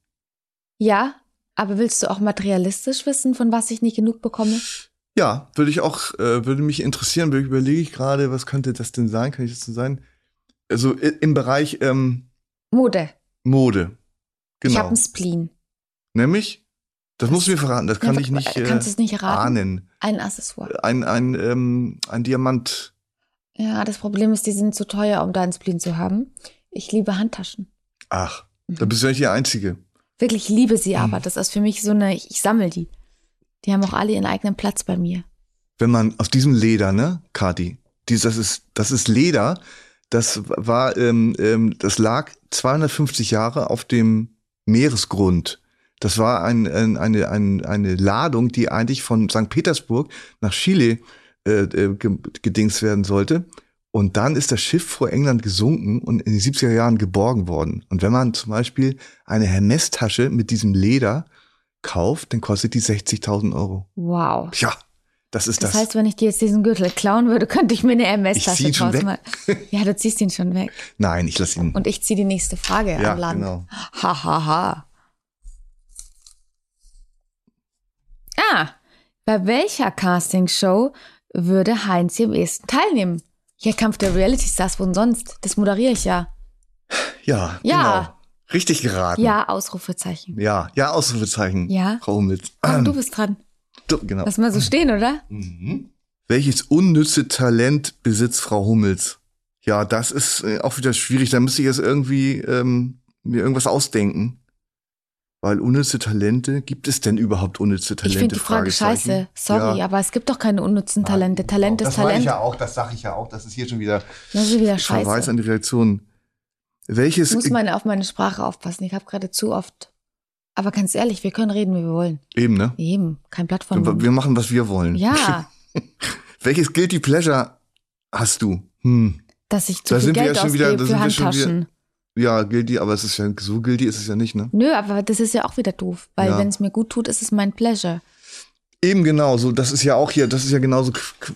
Ja, aber willst du auch materialistisch wissen, von was ich nicht genug bekomme? Ja, würde ich auch, äh, würde mich interessieren, überlege ich gerade, was könnte das denn sein? Kann ich das denn sein? Also im Bereich ähm, Mode. Mode. Ich habe Genau. einen Spleen. Nämlich, das musst du mir verraten, das kann Ja, ich nicht äh, Kannst es nicht erraten? ahnen. Ein Accessoire. Ein, ein, ähm, ein Diamant. Ja, das Problem ist, die sind zu teuer, um da einen Spleen zu haben. Ich liebe Handtaschen. Ach, da Mhm. bist du nicht die Einzige. Wirklich liebe sie Mhm. aber. Das ist für mich so eine, ich, ich sammle die. Die haben auch alle ihren eigenen Platz bei mir. Wenn man aus diesem Leder, ne, Kati, dies, das ist, das ist Leder, das war, ähm, ähm, das lag 250 Jahre auf dem Meeresgrund. Das war ein, ein, eine, ein, eine Ladung, die eigentlich von St. Petersburg nach Chile äh, äh, ge- gedingst werden sollte. Und dann ist das Schiff vor England gesunken und in den 70er Jahren geborgen worden. Und wenn man zum Beispiel eine Hermes-Tasche mit diesem Leder kauft, dann kostet die 60.000 Euro. Wow. Tja, das ist Das das. heißt, wenn ich dir jetzt diesen Gürtel klauen würde, könnte ich mir eine MS-Tasche draus weg. machen. Ja, du ziehst ihn schon weg. Nein, ich lasse ihn. Und ich ziehe die nächste Frage ja, an Land. genau. Ha, ha, ha. Ah, bei welcher Castingshow würde Heinz am ehesten teilnehmen? Ja, Kampf der Reality Stars, wo sonst? Das moderiere ich ja. Ja, Ja. genau. Richtig geraten. Ja, Ausrufezeichen. Ja, ja, Ausrufezeichen. Ja. Frau Hummels. Komm, du bist dran. Du, genau. Lass mal so stehen, oder? Mhm. Welches unnütze Talent besitzt Frau Hummels? Ja, das ist äh, auch wieder schwierig. Da müsste ich jetzt irgendwie ähm, mir irgendwas ausdenken. Weil unnütze Talente, gibt es denn überhaupt unnütze Talente? Ich finde die Frage scheiße. Sorry, Ja. aber es gibt doch keine unnützen Talente. Talent das ist meine ich Talent. ja auch, das sage ich ja auch. Das ist hier schon wieder Das ist wieder Verweis scheiße. an die Reaktion. Welches Ich muss meine, auf meine Sprache aufpassen. Ich habe gerade zu oft. Aber ganz ehrlich, wir können reden, wie wir wollen. eben, ne? Eben, kein Blatt von Wir, wir machen, was wir wollen. Ja, Welches Guilty Pleasure hast du? Hm. dass ich zu Da viel sind wir Geld ja schon wieder- für sind wir schon wieder- Handtaschen. Ja, guilty, aber es ist ja so guilty ist es ja nicht, ne? Nö, aber das ist ja auch wieder doof. Weil Ja. wenn es mir gut tut, ist es mein Pleasure. Eben genau, so das ist ja auch hier, das ist ja genauso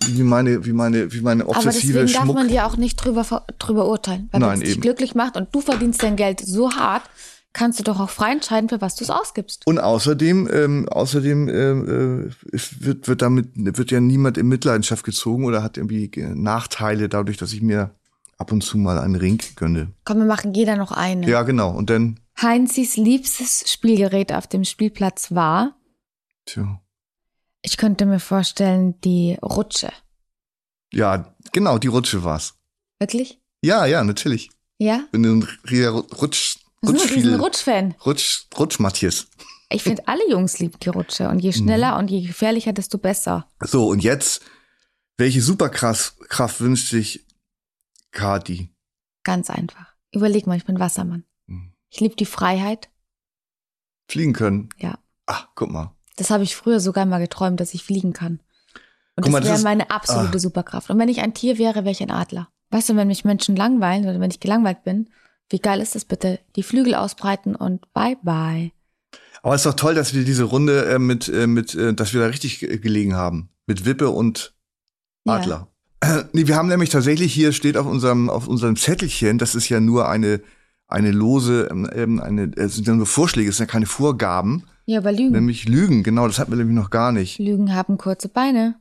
wie meine, wie meine, wie meine Aber obsessive deswegen darf Schmuck. man dir auch nicht drüber, drüber urteilen. Weil wenn es dich glücklich macht und du verdienst dein Geld so hart, kannst du doch auch frei entscheiden, für was du es ausgibst. Und außerdem, ähm, außerdem ähm, äh, wird, wird damit wird ja niemand in Mitleidenschaft gezogen oder hat irgendwie Nachteile dadurch, dass ich mir ab und zu mal einen Ring gönne. Komm, wir machen jeder noch eine. Ja, genau. Und dann, Heinzis liebstes Spielgerät auf dem Spielplatz war, tja, ich könnte mir vorstellen, die Rutsche. ja, genau, die Rutsche war's. Wirklich? Ja, ja, natürlich. Ja? Bin ein riesiger Rutsch, ist ein Rutschfan. Rutsch, Rutschmatthias. Ich finde, alle Jungs lieben die Rutsche. Und je Mhm. schneller und je gefährlicher, desto besser. So, und jetzt, welche Superkraft Kraft wünscht sich Kati? Ganz einfach. Überleg mal, ich bin Wassermann. Hm. Ich liebe die Freiheit. Fliegen können. Ja. Ah, guck mal. Das habe ich früher sogar mal geträumt, dass ich fliegen kann. Und Guck mal, das wäre meine absolute ah. Superkraft. Und wenn ich ein Tier wäre, wäre ich ein Adler. Weißt du, wenn mich Menschen langweilen oder wenn ich gelangweilt bin, wie geil ist das bitte? Die Flügel ausbreiten und bye bye. Aber es ist doch toll, dass wir diese Runde äh, mit, äh, mit, äh, dass wir da richtig ge- gelegen haben. Mit Wippe und Ja. Adler. Äh, nee, wir haben nämlich tatsächlich hier steht auf unserem, auf unserem Zettelchen, das ist ja nur eine, eine lose, ähm, ähm, eine, es sind ja nur Vorschläge, es sind ja keine Vorgaben, Ja, aber Lügen. nämlich Lügen, genau, das hatten wir nämlich noch gar nicht. Lügen haben kurze Beine.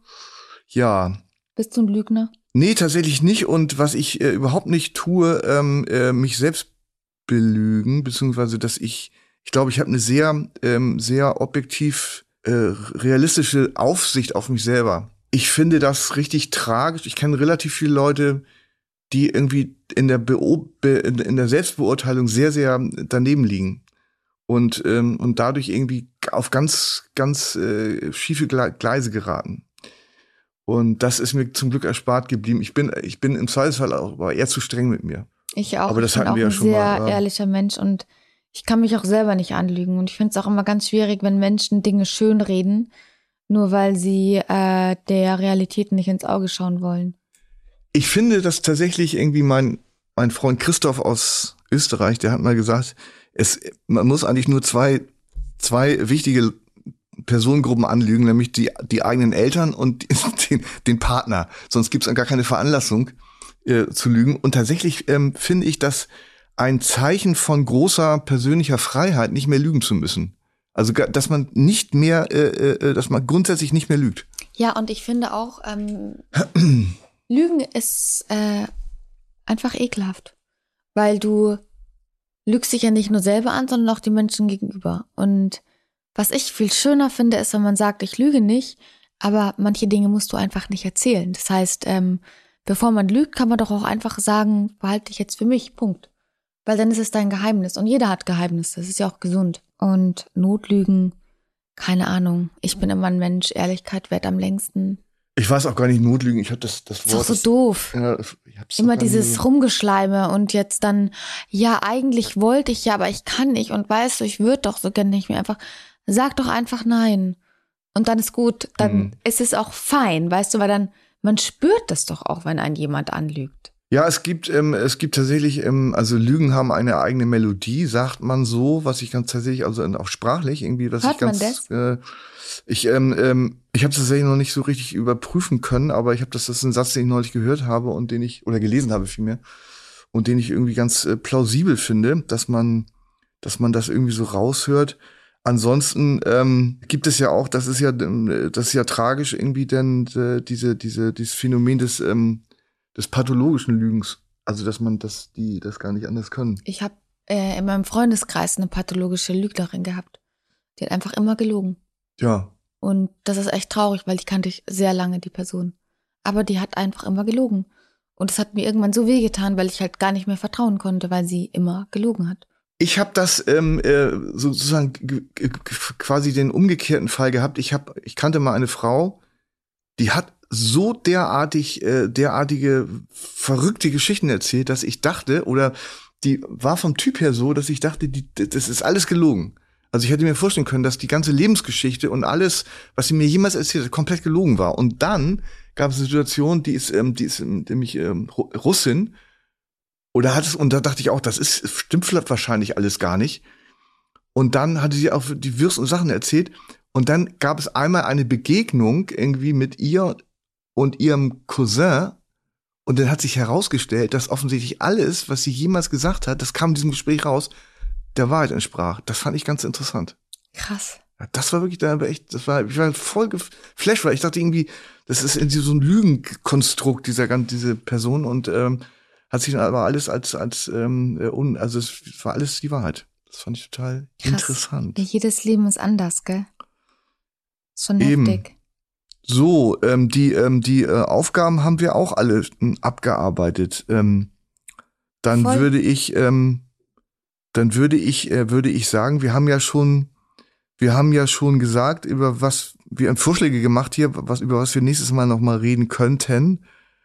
Ja. Bist du ein Lügner? Nee, tatsächlich nicht. Und was ich äh, überhaupt nicht tue, ähm, äh, mich selbst belügen, beziehungsweise dass ich, ich glaube, ich habe eine sehr, ähm, sehr objektiv äh, realistische Aufsicht auf mich selber. Ich finde das richtig tragisch. Ich kenne relativ viele Leute, die irgendwie in der, Beo Be in in der Selbstbeurteilung sehr, sehr daneben liegen. Und, ähm, und dadurch irgendwie auf ganz, ganz äh, schiefe Gle Gleise geraten. Und das ist mir zum Glück erspart geblieben. Ich bin, ich bin im Zweifelsfall auch aber eher zu streng mit mir. Ich auch. Aber das ich bin hatten wir ja ein schon sehr mal, ja. ehrlicher Mensch und ich kann mich auch selber nicht anlügen. Und ich finde es auch immer ganz schwierig, wenn Menschen Dinge schönreden, nur weil sie äh, der Realität nicht ins Auge schauen wollen. Ich finde, dass tatsächlich irgendwie mein, mein Freund Christoph aus Österreich, der hat mal gesagt, es, man muss eigentlich nur zwei, zwei wichtige Personengruppen anlügen, nämlich die, die eigenen Eltern und den, den Partner. Sonst gibt es gar keine Veranlassung äh, zu lügen. Und tatsächlich ähm, finde ich das ein Zeichen von großer persönlicher Freiheit, nicht mehr lügen zu müssen. Also, dass man nicht mehr, äh, äh, dass man grundsätzlich nicht mehr lügt. Ja, und ich finde auch, ähm, Lügen ist äh, einfach ekelhaft. Weil du lügst dich ja nicht nur selber an, sondern auch die Menschen gegenüber. Und was ich viel schöner finde, ist, wenn man sagt, ich lüge nicht, aber manche Dinge musst du einfach nicht erzählen. Das heißt, ähm, bevor man lügt, kann man doch auch einfach sagen, behalte dich jetzt für mich, Punkt. Weil dann ist es dein Geheimnis. Und jeder hat Geheimnisse. Das ist ja auch gesund. Und Notlügen, keine Ahnung. Ich bin immer ein Mensch. Ehrlichkeit währt am längsten. Ich weiß auch gar nicht Notlügen. Ich habe das, das Ist doch Wort. so das- doof. Ja, ich hab's Immer dieses nie- Rumgeschleime und jetzt dann, ja, eigentlich wollte ich ja, aber ich kann nicht und weißt du, ich würde doch so gerne nicht mehr einfach. Sag doch einfach nein. Und dann ist gut, dann Mhm. ist es auch fein, weißt du, weil dann, man spürt das doch auch, wenn ein jemand anlügt. Ja, es gibt, ähm, es gibt tatsächlich, ähm, also Lügen haben eine eigene Melodie, sagt man so, was ich ganz tatsächlich, also auch sprachlich irgendwie, was Hört ich ganz, man das? Äh, ich, ähm, ähm, ich habe es tatsächlich noch nicht so richtig überprüfen können, aber ich habe das, das ist ein Satz, den ich neulich gehört habe und den ich oder gelesen habe vielmehr und den ich irgendwie ganz äh, plausibel finde, dass man, dass man das irgendwie so raushört. Ansonsten ähm, gibt es ja auch, das ist ja, ähm, das ist ja tragisch irgendwie, denn äh, diese, diese, dieses Phänomen des ähm, des pathologischen Lügens. Also, dass man das, die das gar nicht anders können. Ich habe äh, in meinem Freundeskreis eine pathologische Lügnerin gehabt. Die hat einfach immer gelogen. Ja. Und das ist echt traurig, weil die kannte ich sehr lange, die Person. Aber die hat einfach immer gelogen. Und es hat mir irgendwann so wehgetan, weil ich halt gar nicht mehr vertrauen konnte, weil sie immer gelogen hat. Ich habe das ähm, äh, sozusagen quasi den umgekehrten Fall gehabt. Ich habe, ich kannte mal eine Frau, die hat so derartig, äh, derartige verrückte Geschichten erzählt, dass ich dachte, oder die war vom Typ her so, dass ich dachte, die, das ist alles gelogen. Also ich hätte mir vorstellen können, dass die ganze Lebensgeschichte und alles, was sie mir jemals erzählt hat, komplett gelogen war. Und dann gab es eine Situation, die ist, ähm, die ist ähm, nämlich ähm, Ru- Russin. Oder hat es, und da dachte ich auch, das ist, stimmt vielleicht wahrscheinlich alles gar nicht. Und dann hatte sie auch die wirsten Sachen erzählt. Und dann gab es einmal eine Begegnung irgendwie mit ihr und ihrem Cousin. Und dann hat sich herausgestellt, dass offensichtlich alles, was sie jemals gesagt hat, das kam in diesem Gespräch raus, der Wahrheit entsprach. Das fand ich ganz interessant. Krass. Ja, Das war wirklich, da war echt, das war, ich war voll geflasht, weil ich dachte irgendwie, das ist so ein Lügenkonstrukt dieser ganze, diese Person und ähm, hat sich dann aber alles als, als, ähm, äh, un, also es war alles die Wahrheit. Das fand ich total Krass. interessant. Ja, jedes Leben ist anders, gell? Schon Eben. So, ähm, die, ähm, die äh, Aufgaben haben wir auch alle ähm, abgearbeitet. Ähm, dann Voll. würde ich, ähm, dann würde ich, äh, würde ich sagen, wir haben ja schon, wir haben ja schon gesagt, über was, wir haben Vorschläge gemacht hier, was, über was wir nächstes Mal noch mal reden könnten.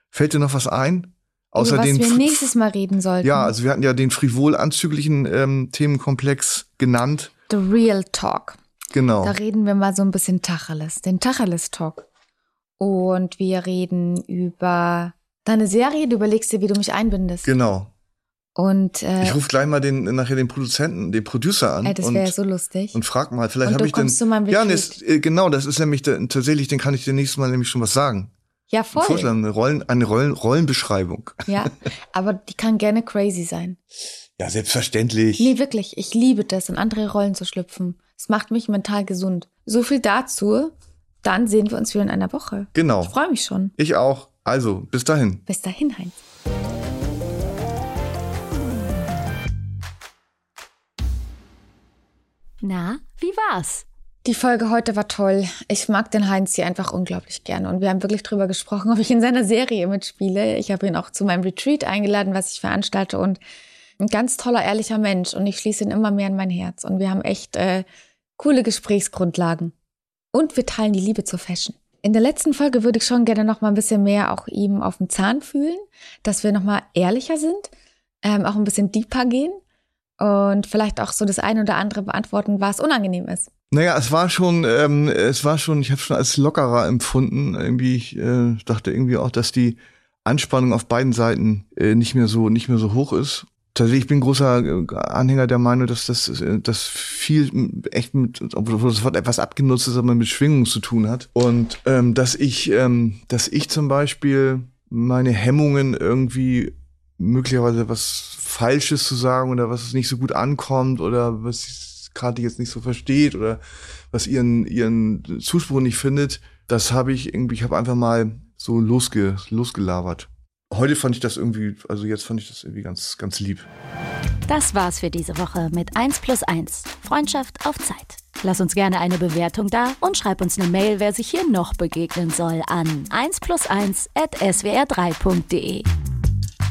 Fällt dir noch was ein? Außer Über was den, wir nächstes Mal reden sollten. ja, also wir hatten ja den frivol anzüglichen ähm, Themenkomplex genannt. The Real Talk. Genau. Da reden wir mal so ein bisschen Tacheles, den Tacheles-Talk. Und wir reden über deine Serie, du überlegst dir, wie du mich einbindest. Genau. Und äh, Ich rufe gleich mal den nachher den Produzenten, den Producer an ey, das wäre ja so lustig. und frag mal, vielleicht habe ich den. ja, das, äh, genau, das ist nämlich tatsächlich, den kann ich dir nächstes Mal nämlich schon was sagen. ja, voll. Vorschlag, eine Rollen, eine Rollen, Rollenbeschreibung. Ja, aber die kann gerne crazy sein. Ja, selbstverständlich. Nee, wirklich. Ich liebe das, in andere Rollen zu schlüpfen. Es macht mich mental gesund. So viel dazu. Dann sehen wir uns wieder in einer Woche. Genau. Ich freue mich schon. Ich auch. Also, bis dahin. Bis dahin, Heinz. Na, wie war's? Die Folge heute war toll. Ich mag den Heinz hier einfach unglaublich gerne. Und wir haben wirklich drüber gesprochen, ob ich in seiner Serie mitspiele. Ich habe ihn auch zu meinem Retreat eingeladen, was ich veranstalte. Und ein ganz toller, ehrlicher Mensch. Und ich schließe ihn immer mehr in mein Herz. Und wir haben echt äh, coole Gesprächsgrundlagen. Und wir teilen die Liebe zur Fashion. In der letzten Folge würde ich schon gerne noch mal ein bisschen mehr auch ihm auf den Zahn fühlen, dass wir noch mal ehrlicher sind, ähm, auch ein bisschen deeper gehen und vielleicht auch so das eine oder andere beantworten, was unangenehm ist. Naja, es war schon, ähm, es war schon, ich habe schon als lockerer empfunden. Irgendwie, ich äh, dachte irgendwie auch, dass die Anspannung auf beiden Seiten äh, nicht mehr so, nicht mehr so hoch ist. Tatsächlich, ich bin großer äh, Anhänger der Meinung, dass das, äh, das viel echt mit, obwohl das Wort etwas abgenutzt ist, aber mit Schwingung zu tun hat. Und ähm, dass ich, ähm, dass ich zum Beispiel meine Hemmungen irgendwie möglicherweise was Falsches zu sagen oder was nicht so gut ankommt oder was gerade jetzt nicht so versteht oder was ihren ihren Zuspruch nicht findet, das habe ich irgendwie, ich habe einfach mal so losge, losgelabert. Heute fand ich das irgendwie, also jetzt fand ich das irgendwie ganz, ganz lieb. Das war's für diese Woche mit 1 plus 1. Freundschaft auf Zeit. Lass uns gerne eine Bewertung da und schreib uns eine Mail, wer sich hier noch begegnen soll, an 1 plus 1 at swr3.de.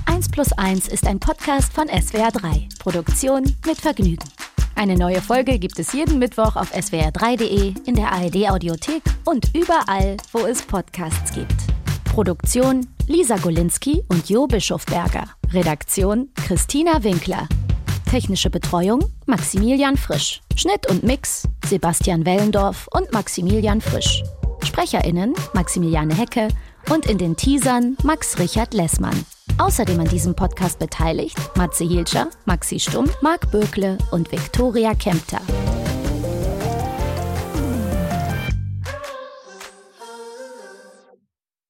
1 plus 1 ist ein Podcast von SWR3. Produktion mit Vergnügen. Eine neue Folge gibt es jeden Mittwoch auf swr3.de, in der ARD-Audiothek und überall, wo es Podcasts gibt. Produktion Lisa Golinski und Jo Bischofberger. Redaktion Christina Winkler. Technische Betreuung Maximilian Frisch. Schnitt und Mix Sebastian Wellendorf und Maximilian Frisch. SprecherInnen Maximiliane Hecke und in den Teasern Max Richard Lessmann. Außerdem an diesem Podcast beteiligt Matze Hilscher, Maxi Stumm, Marc Bökle und Viktoria Kempter.